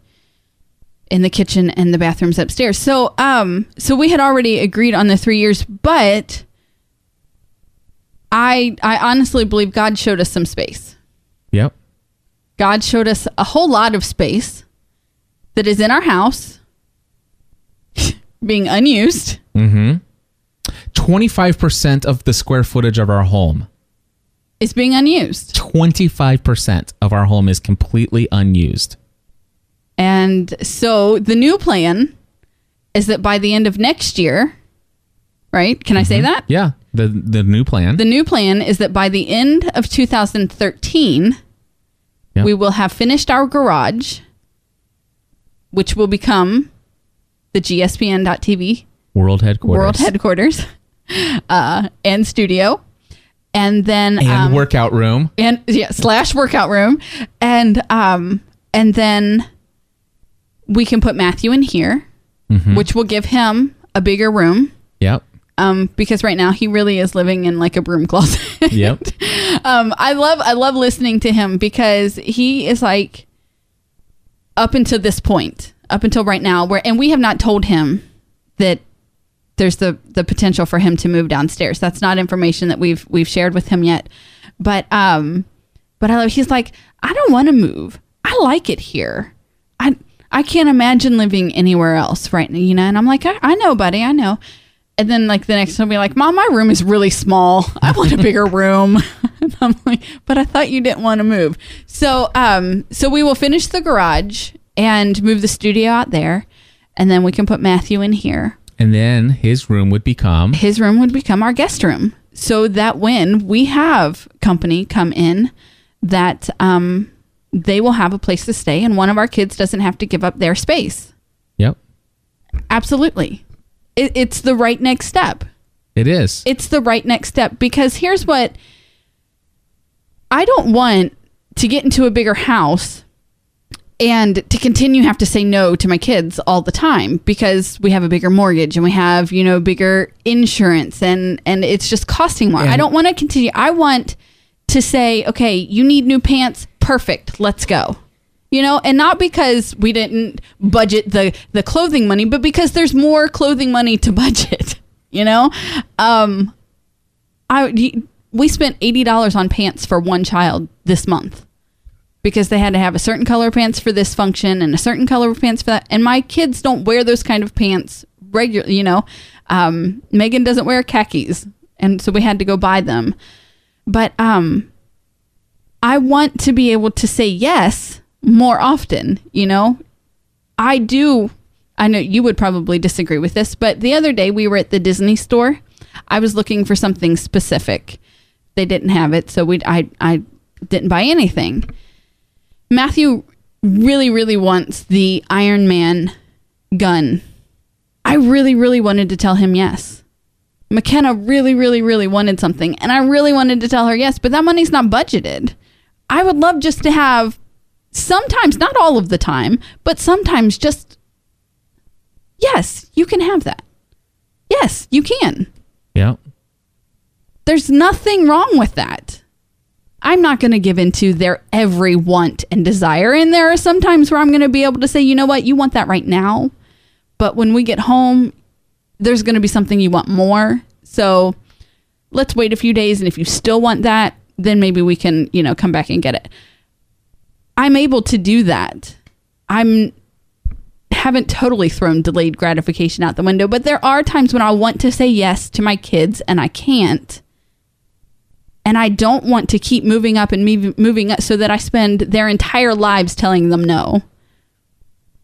in the kitchen and the bathrooms upstairs. So, um, so we had already agreed on the three years, but I I honestly believe God showed us some space. Yep. God showed us a whole lot of space that is in our house being unused. Mhm. 25% of the square footage of our home. Is being unused. 25% of our home is completely unused. And so the new plan is that by the end of next year, right? Can I say that? Yeah. The the new plan. The new plan is that by the end of 2013, Yep. we will have finished our garage, which will become the GSPN.TV world headquarters. world headquarters uh, and studio. And then and um, workout room. and yeah slash workout room and um and then we can put matthew in here Mm-hmm. which will give him a bigger room Yep. Um because right now he really is living in like a broom closet. Yep. um i love i love listening to him because he is like up until this point up until right now where and we have not told him that there's the the potential for him to move downstairs. That's not information that we've we've shared with him yet. But um but I love he's like I don't want to move. I like it here. I I can't imagine living anywhere else right now you know? And I'm like I, I know buddy I know and then like the next one will be like mom my room is really small. I want a bigger room. And I'm like but I thought you didn't want to move. So um so we will finish the garage and move the studio out there and then we can put Matthew in here. And then his room would become his room would become our guest room. So that when we have company come in that um they will have a place to stay and one of our kids doesn't have to give up their space. Yep. absolutely it, it's the right next step It is. it's the right next step because here's what I don't want to get into a bigger house and to continue have to say no to my kids all the time because we have a bigger mortgage and we have you know bigger insurance and and it's just costing more. I don't want to continue. I want to say, okay, you need new pants, perfect, let's go. You know, and not because we didn't budget the the clothing money, but because there's more clothing money to budget. You know, um, I we spent eighty dollars on pants for one child this month because they had to have a certain color of pants for this function and a certain color of pants for that. And my kids don't wear those kind of pants regularly. You know, um, Megan doesn't wear khakis, and so we had to go buy them. But um, I want to be able to say yes more often. You know, I do. I know you would probably disagree with this, but the other day we were at the Disney store. I was looking for something specific. They didn't have it, so we I I didn't buy anything. Matthew really really wants the Iron Man gun. I really really wanted to tell him yes. McKenna really really really wanted something and I really wanted to tell her yes, but that money's not budgeted. I would love just to have sometimes not all of the time, but sometimes just yes, you can have that. Yes, you can. Yeah. There's nothing wrong with that. I'm not going to give into their every want and desire. And there are some times where I'm going to be able to say, you know what, you want that right now. But when we get home, there's going to be something you want more. So let's wait a few days. And if you still want that, then maybe we can, you know, come back and get it. I'm able to do that. I'm haven't totally thrown delayed gratification out the window, but there are times when I want to say yes to my kids and I can't. And I don't want to keep moving up and mov- moving up so that I spend their entire lives telling them no.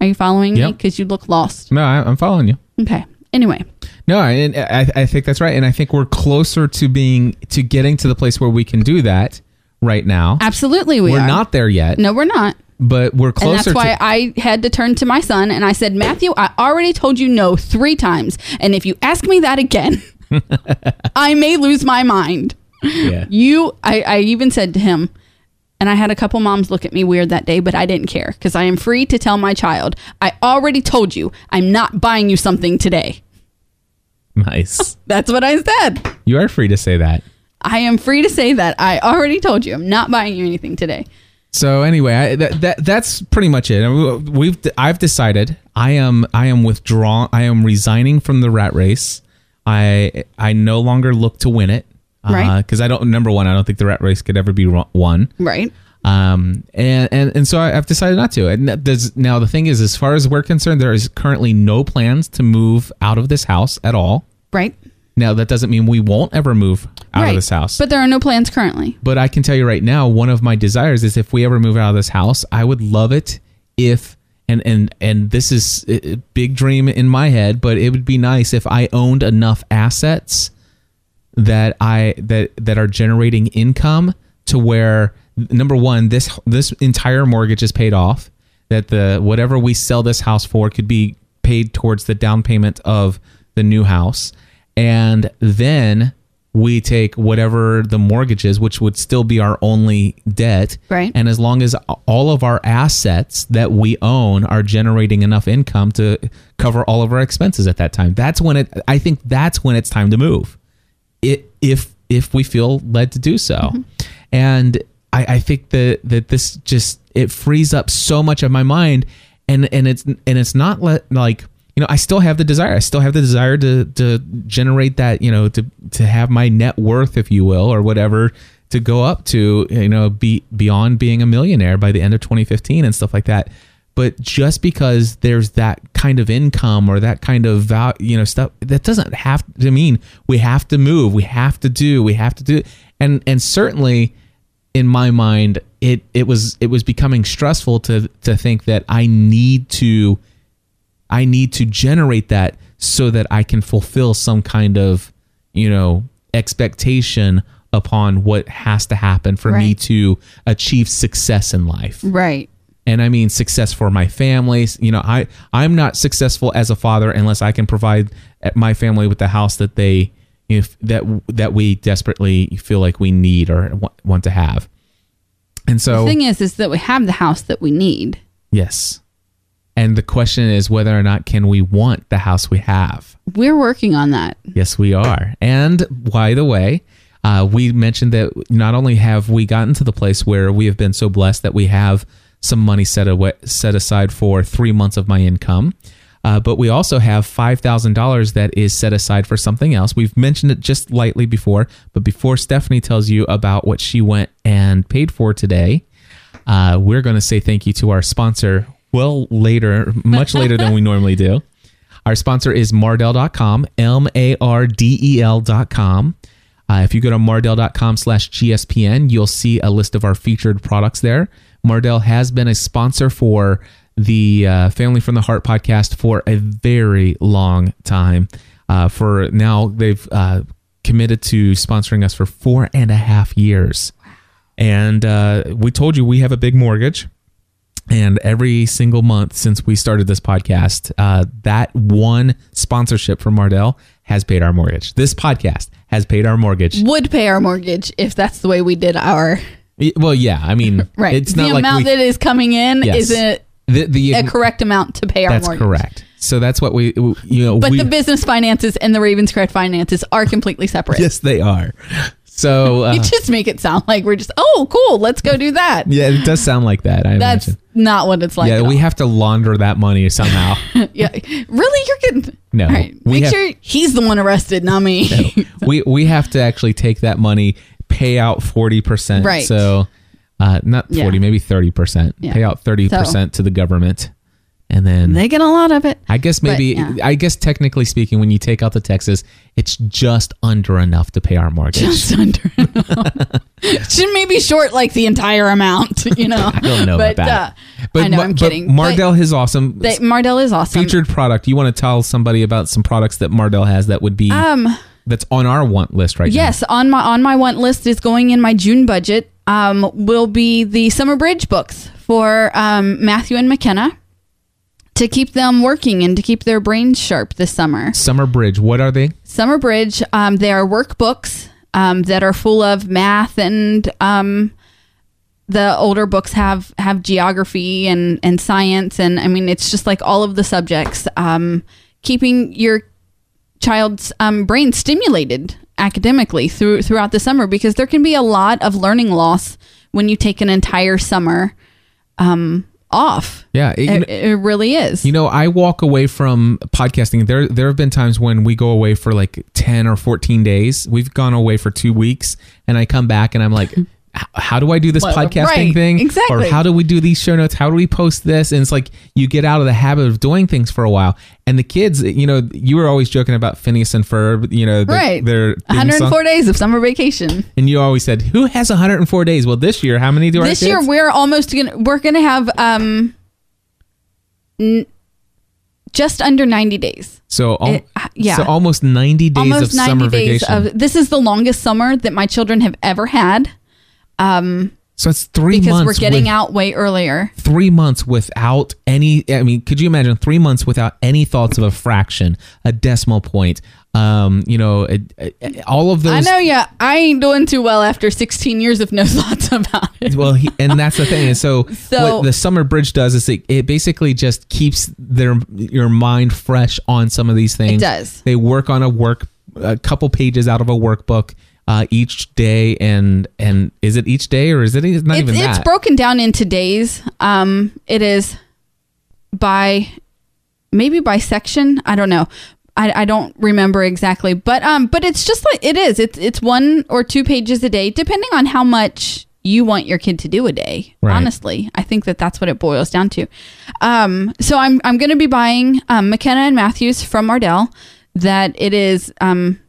Are you following me? Yep. Because you look lost. No, I, I'm following you. Okay. Anyway, No, I, I, I think that's right, and I think we're closer to being to getting to the place where we can do that right now. absolutely we we're are. not there yet, No, we're not. but we're And closer. that's why to, I had to turn to my son and I said, Matthew, I already told you no three times. And if you ask me that again, I may lose my mind. yeah. You, I, I even said to him, and I had a couple moms look at me weird that day, but I didn't care because I am free to tell my child, I already told you I'm not buying you something today. Nice. That's what I said. You are free to say that. I am free to say that. I already told you I'm not buying you anything today. So anyway, I, that, that that's pretty much it. We've I've decided I am I am withdrawn. I am resigning from the rat race. I I no longer look to win it. Uh, Right. Because I don't. Number one, I don't think the rat race could ever be won. Right. Um, and, and, and so I, I've decided not to. And that does, now the thing is, as far as we're concerned, there is currently no plans to move out of this house at all. Right. Now that doesn't mean we won't ever move out right. of this house. But there are no plans currently. But I can tell you right now, one of my desires is if we ever move out of this house, I would love it if and and and this is a big dream in my head, but it would be nice if I owned enough assets that I that that are generating income to where number one, this this entire mortgage is paid off. That the whatever we sell this house for could be paid towards the down payment of the new house, and then we take whatever the mortgage is, which would still be our only debt. Right. And as long as all of our assets that we own are generating enough income to cover all of our expenses at that time, that's when it. I think that's when it's time to move it if if we feel led to do so mm-hmm. and I, I think that that this just it frees up so much of my mind and and it's and it's not let, like you know I still have the desire. I still have the desire to to generate that you know to to have my net worth if you will or whatever to go up to you know be beyond being a millionaire by the end of 2015 and stuff like that. But just because there's that kind of income or that kind of value, you know, stuff that doesn't have to mean we have to move, we have to do, we have to do, and and certainly in my mind, it it was it was becoming stressful to to think that I need to I need to generate that so that I can fulfill some kind of you know expectation upon what has to happen for me to achieve success in life Right. and I mean success for my family. You know, I I'm not successful as a father unless I can provide eh, my family with the house that they if that that we desperately feel like we need or wa- want to have. And so The thing is, is that we have the house that we need. yes. And the question is whether or not can we want the house we have. We're working on that. Yes, we are. And by the way, uh, we mentioned that not only have we gotten to the place where we have been so blessed that we have some money set away, set aside for three months of my income, uh, but we also have five thousand dollars that is set aside for something else. We've mentioned it just lightly before, but before Stephanie tells you about what she went and paid for today, uh, we're going to say thank you to our sponsor. Well, later, much later than we normally do. Our sponsor is Mardel.com, M A R D E L.com. Uh, if you go to Mardel.com slash GSPN, you'll see a list of our featured products there. Mardel has been a sponsor for the uh, Family from the Heart podcast for a very long time. Uh, for now, they've uh, committed to sponsoring us for four and a half years. And uh, we told you we have a big mortgage. And every single month since we started this podcast, uh, that one sponsorship from Mardel has paid our mortgage. This podcast has paid our mortgage. Would pay our mortgage if that's the way we did our Well, yeah, I mean, right. It's the not like amount we, that is coming in Yes. isn't the, the a correct amount to pay our that's mortgage. correct. So that's what we, you know, But we, the business finances and the Ravenscraft finances are completely separate. yes, they are. So uh, You just make it sound like we're just, oh, cool, let's go do that. yeah, it does sound like that. I That's imagine. not what it's like. yeah, we all. have to launder that money somehow. yeah. Really? You're getting. No, right. we Make have- sure he's the one arrested, not me. we we have to actually take that money, pay out forty percent. Right. So, uh, not Yeah. forty, maybe thirty percent. Yeah. Pay out thirty percent to the government, and then they get a lot of it. I guess maybe yeah. I guess technically speaking, when you take out the taxes, it's just under enough to pay our mortgage. Just under. Should maybe short like the entire amount, you know. I don't know but, about that. Uh, I know, Ma- I'm kidding. But Mardel is awesome. They, Mardel is awesome. Featured product. You want to tell somebody about some products that Mardel has that would be Um. that's on our want list right now. Yes, on my on my want list is going in my June budget. Um, will be the Summer Bridge books for um, Matthew and McKenna to keep them working and to keep their brains sharp this summer. Summer Bridge. What are they? Summer Bridge, um, they are workbooks um, that are full of math and um, the older books have have geography and and science and I mean it's just like all of the subjects. Um, keeping your child's um, brain stimulated academically through throughout the summer because there can be a lot of learning loss when you take an entire summer um, off. Yeah, it- It, it really is. You know, I walk away from podcasting. There, there have been times when we go away for like ten or fourteen days. We've gone away for two weeks, and I come back and I'm like, "H- "How do I do this Well, podcasting right, thing? exactly. Or how do we do these show notes? How do we post this?" And it's like you get out of the habit of doing things for a while. And the kids, you know, you were always joking about Phineas and Ferb. You know, the, right. their theme 104 song. days of summer vacation. and you always said, "Who has 104 days?" Well, this year, how many do our This year we're almost gonna we're gonna have um n- just under 90 days. so, al- it- yeah. so almost 90 days almost of 90 summer days vacation. of this is the longest summer that my children have ever had um so it's three because months. we're getting with- out way earlier. three months without any i mean could you imagine three months without any thoughts of a fraction a decimal point um you know it, it- all of those I know yeah, I ain't doing too well after 16 years of no thoughts about it. well he, and that's the thing and so, So- what the summer bridge does is it, it basically just keeps their your mind fresh on some of these things It does. they work on a work a couple pages out of a workbook uh, each day and and is it each day or is it it's not It's, even it's that broken down into days. Um it is by maybe by section, I don't know. I, I don't remember exactly, but um, but it's just like it is. It's it's one or two pages a day, depending on how much you want your kid to do a day. Right. Honestly, I think that that's what it boils down to. Um, so I'm I'm going to be buying um, McKenna and Matthews from Mardel. That it is um,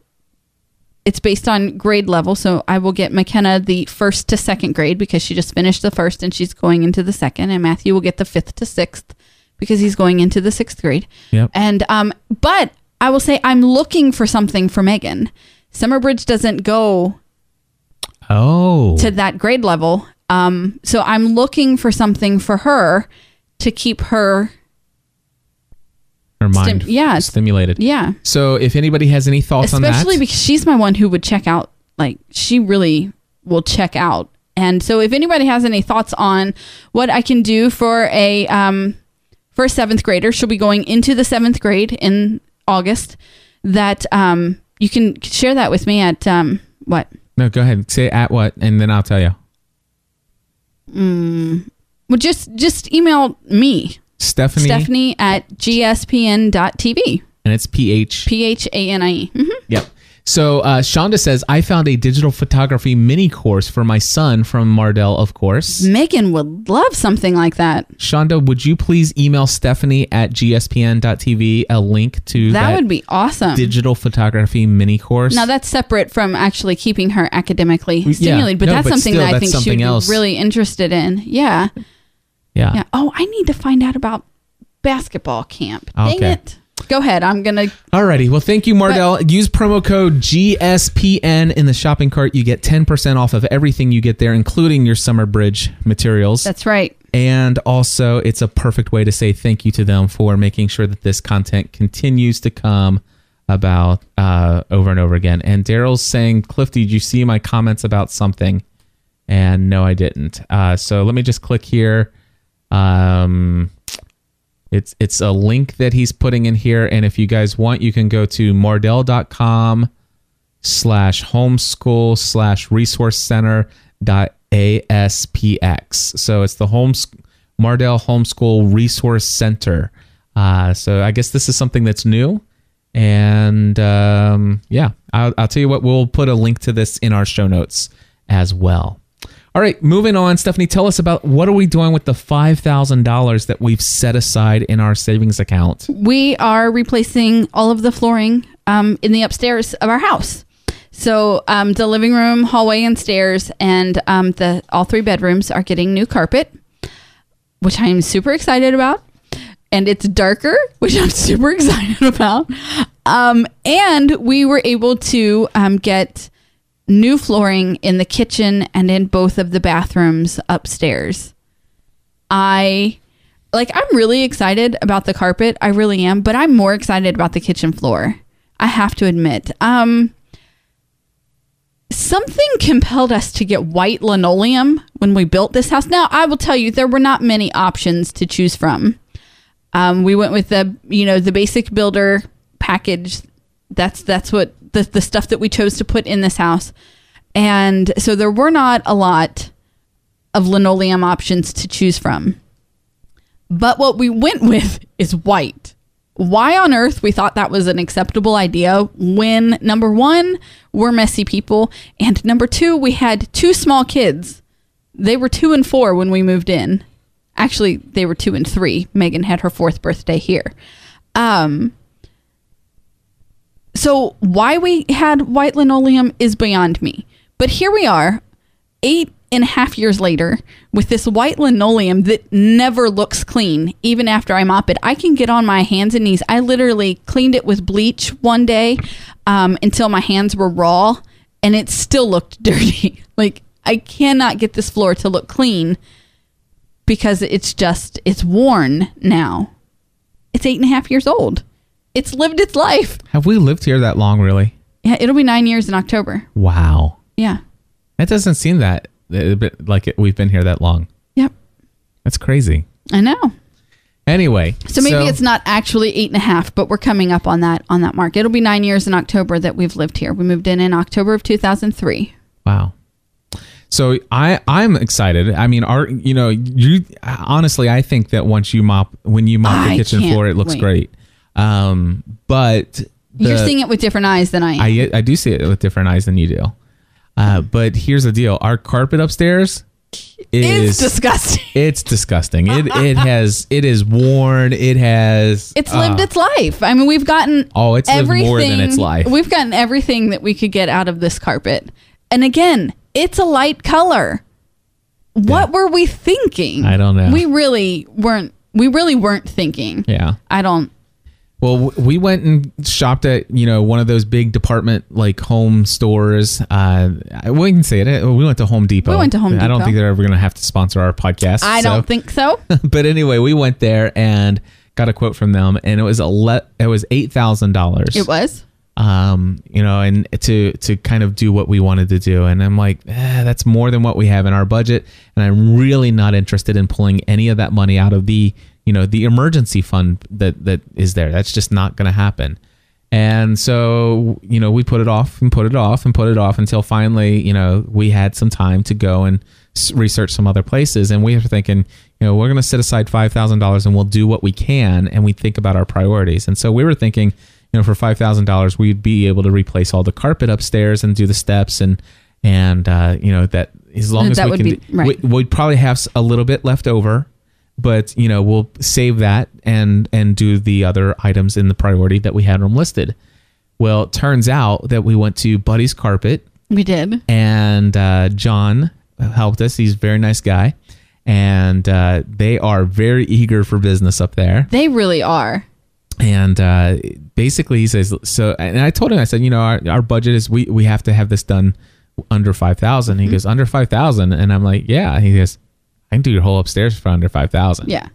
it's based on grade level. So I will get McKenna the first to second grade because she just finished the first and she's going into the second, and Matthew will get the fifth to sixth because he's going into the sixth grade. Yep. And um, but I will say I'm looking for something for Megan. Summerbridge doesn't go oh to that grade level. Um, so I'm looking for something for her to keep her. Her mind yeah. stimulated Yeah. So if anybody has any thoughts on that, especially because she's my one who would check out like she really will check out and so if anybody has any thoughts on what i can do for a um for a seventh grader she'll be going into the seventh grade in august that um you can share that with me at um what no, go ahead. Say at what, and then I'll tell you. well just just email me Stephanie, stephanie at gspn.tv and it's PH. p-h-a-n-i-e Mhm. Yep. So uh, Shonda says, I found a digital photography mini course for my son from Mardel, of course. megan would love something like that Shonda, would you please email Stephanie at gspn.tv a link to that that, would be awesome digital photography mini course? Now that's separate from actually keeping her academically stimulated, but no, that's but something still, that I that's think she would something be really interested in. Yeah, yeah. yeah. Oh, I need to find out about basketball camp. Dang Okay. it! Go ahead. I'm gonna. Alrighty. Well, thank you, Mardel. Use promo code GSPN in the shopping cart. You get 10% off of everything you get there, including your summer bridge materials. That's right. And also, it's a perfect way to say thank you to them for making sure that this content continues to come about uh, over and over again. And Daryl's saying, Cliff, did you see my comments about something? And no, I didn't. Uh, so let me just click here. Um, it's it's a link that he's putting in here, and if you guys want, you can go to mardel.com slash homeschool slash resource center dot aspx. So it's the homes Mardel Homeschool Resource Center. Uh, so I guess this is something that's new, and um, yeah, I'll, I'll tell you what. We'll put a link to this in our show notes as well. All right, moving on. Stephanie, tell us about what are we doing with the five thousand dollars that we've set aside in our savings account. We are replacing all of the flooring um, in the upstairs of our house. So um, the living room, hallway, and stairs, and um, the all three bedrooms are getting new carpet, which I am super excited about. And it's darker, which I'm super excited about. Um, and we were able to um, get new flooring in the kitchen and in both of the bathrooms upstairs. I like I'm really excited about the carpet. I really am, but I'm more excited about the kitchen floor. I have to admit. Um something compelled us to get white linoleum when we built this house. Now, I will tell you there were not many options to choose from. Um we went with the, you know, the basic builder package. That's that's what the the stuff that we chose to put in this house. And so there were not a lot of linoleum options to choose from. But what we went with is white. Why on earth we thought that was an acceptable idea when number one, we're messy people, and number two, we had two small kids. They were two and four when we moved in. Actually, they were two and three. Megan had her fourth birthday here. Um, so why we had white linoleum is beyond me. But here we are, eight and a half years later, with this white linoleum that never looks clean, even after I mop it. I can get on my hands and knees. I literally cleaned it with bleach one day um, until my hands were raw, and it still looked dirty. like I cannot get this floor to look clean because it's just it's worn now. It's eight and a half years old. It's lived its life. Have we lived here that long, really? Yeah, it'll be nine years in October. Wow. Yeah. That doesn't seem that bit like it, we've been here that long. Yep. That's crazy. I know. Anyway, So maybe it's not actually eight and a half, but we're coming up on that on that mark. It'll be nine years in October that we've lived here. We moved in in October of two thousand three. Wow. So I I'm excited. I mean, our you know you honestly I think that once you mop when you mop the I kitchen floor it looks wait. great. Um, but You're seeing it with different eyes than I am. I I do see it with different eyes than you do. Uh, but here's the deal: our carpet upstairs is it's disgusting. it's disgusting. It it has it is worn. It has It's lived uh, its life. I mean, we've gotten Oh, it's lived more than its life. We've gotten everything that we could get out of this carpet. And again, it's a light color. What were we thinking? I don't know. We really weren't. We really weren't thinking. yeah. I don't. Well, we went and shopped at you know one of those big department like home stores. Uh, I- we can say it. We went to Home Depot. We went to Home Depot. I don't think they're ever going to have to sponsor our podcast. I so- don't think so. but anyway, we went there and got a quote from them, and it was a le- it was eight thousand dollars. It was. um, you know, and to to kind of do what we wanted to do. And I'm like, eh, that's more than what we have in our budget, and I'm really not interested in pulling any of that money out of the you know the emergency fund that that is there. That's just not going to happen. And so, you know, we put it off and put it off and put it off until finally, you know, we had some time to go and research some other places. And we were thinking, you know, we're going to set aside $5,000 and we'll do what we can and we think about our priorities. And so we were thinking, you know, for $5,000, we'd be able to replace all the carpet upstairs and do the steps and, and, uh, you know, that as long as That we would can, be- right. we, we'd probably have a little bit left over but you know we'll save that and and do the other items in the priority that we had them listed. Well it turns out that we went to buddy's carpet. We did. and uh, john helped us. He's a very nice guy. And uh, they are very eager for business up there. They really are. and uh, basically he says so and i told him i said you know our, our budget is we, we have to have this done under 5000 Mm-hmm. he goes under 5000 and i'm like yeah. He goes i can do your whole upstairs for under 5000 Yeah.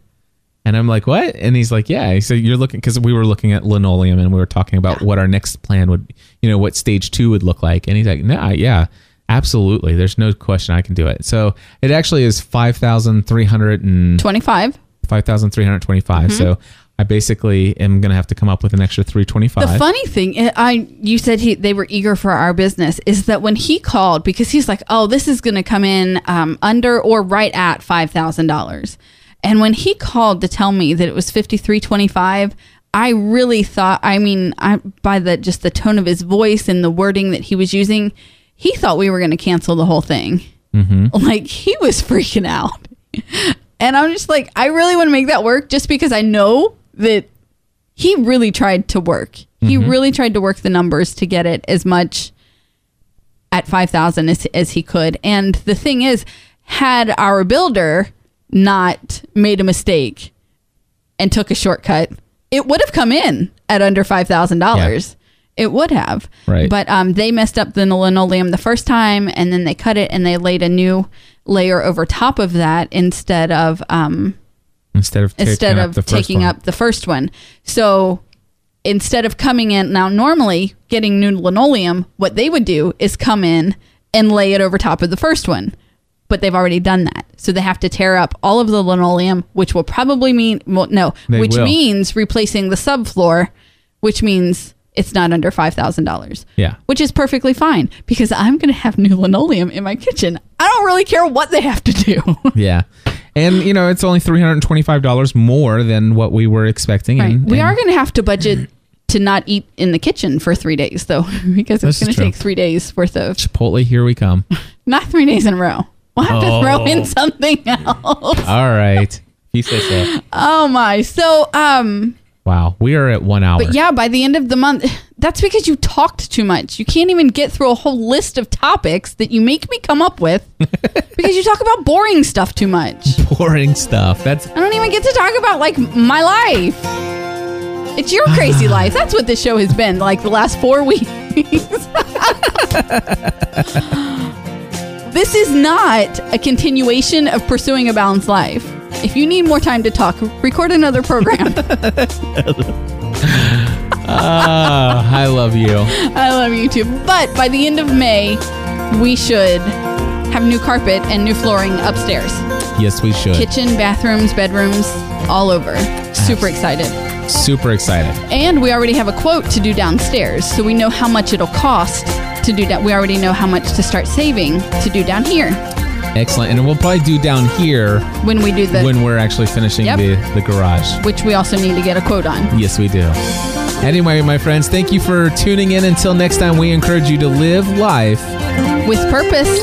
and I'm like, what? And he's like, yeah. He said, you're looking, because we were looking at linoleum and we were talking about what our next plan would, you know, what stage two would look like. And he's like, no, yeah, absolutely. There's no question I can do it. So it actually is 5,300 and 25. 5,325. Mm-hmm. So I basically am going to have to come up with an extra 325. The funny thing, I I- you said he they were eager for our business, is that when he called because he's like, oh, this is going to come in um, under or right at five thousand dollars, and when he called to tell me that it was fifty three twenty five. I really thought. I mean, I, by the just the tone of his voice and the wording that he was using, he thought we were going to cancel the whole thing. Like he was freaking out, and I'm just like, I really want to make that work, just because I know that he really tried to work. He really tried to work the numbers to get it as much at 5000 as, as he could. And the thing is, had our builder not made a mistake and took a shortcut, it would have come in at under $5,000. It would have. Right. But um, they messed up the linoleum the first time and then they cut it and they laid a new layer over top of that instead of um, instead of taking instead up of the first taking one. up the first one. So instead of coming in now, normally getting new linoleum, what they would do is come in and lay it over top of the first one. But they've already done that, so they have to tear up all of the linoleum, which will probably mean well, no, They which will. means replacing the subfloor, which means it's not under five thousand dollars. Yeah. which is perfectly fine because I'm going to have new linoleum in my kitchen. I don't really care what they have to do. Yeah. And you know it's only three hundred and twenty-five dollars more than what we were expecting. Right. And, we and are going to have to budget to not eat in the kitchen for three days, though, because it's going to take three days worth of, Chipotle. Here we come. not three days in a row. We'll have to throw Oh. in something else. All right, you say so. Oh my. So, um, Wow, we are at one hour. but yeah, by the end of the month, that's because you talked too much. You can't even get through a whole list of topics that you make me come up with because you talk about boring stuff too much. boring stuff. That's I don't even get to talk about like my life. It's your crazy life. That's what this show has been like the last four weeks. This is not a continuation of pursuing a balanced life. If you need more time to talk, record another program. ah, I love you. I love you too. But by the end of May, we should have new carpet and new flooring upstairs. Yes, we should. Kitchen, bathrooms, bedrooms, all over. Super excited. Super excited. And we already have a quote to do downstairs, so we know how much it'll cost to do that. We already know how much to start saving to do down here Excellent. And we'll probably do down here when we do the when we're actually finishing Yep. the, the garage. which we also need to get a quote on. Yes, we do. Anyway, my friends, thank you for tuning in. Until next time, we encourage you to live life With purpose.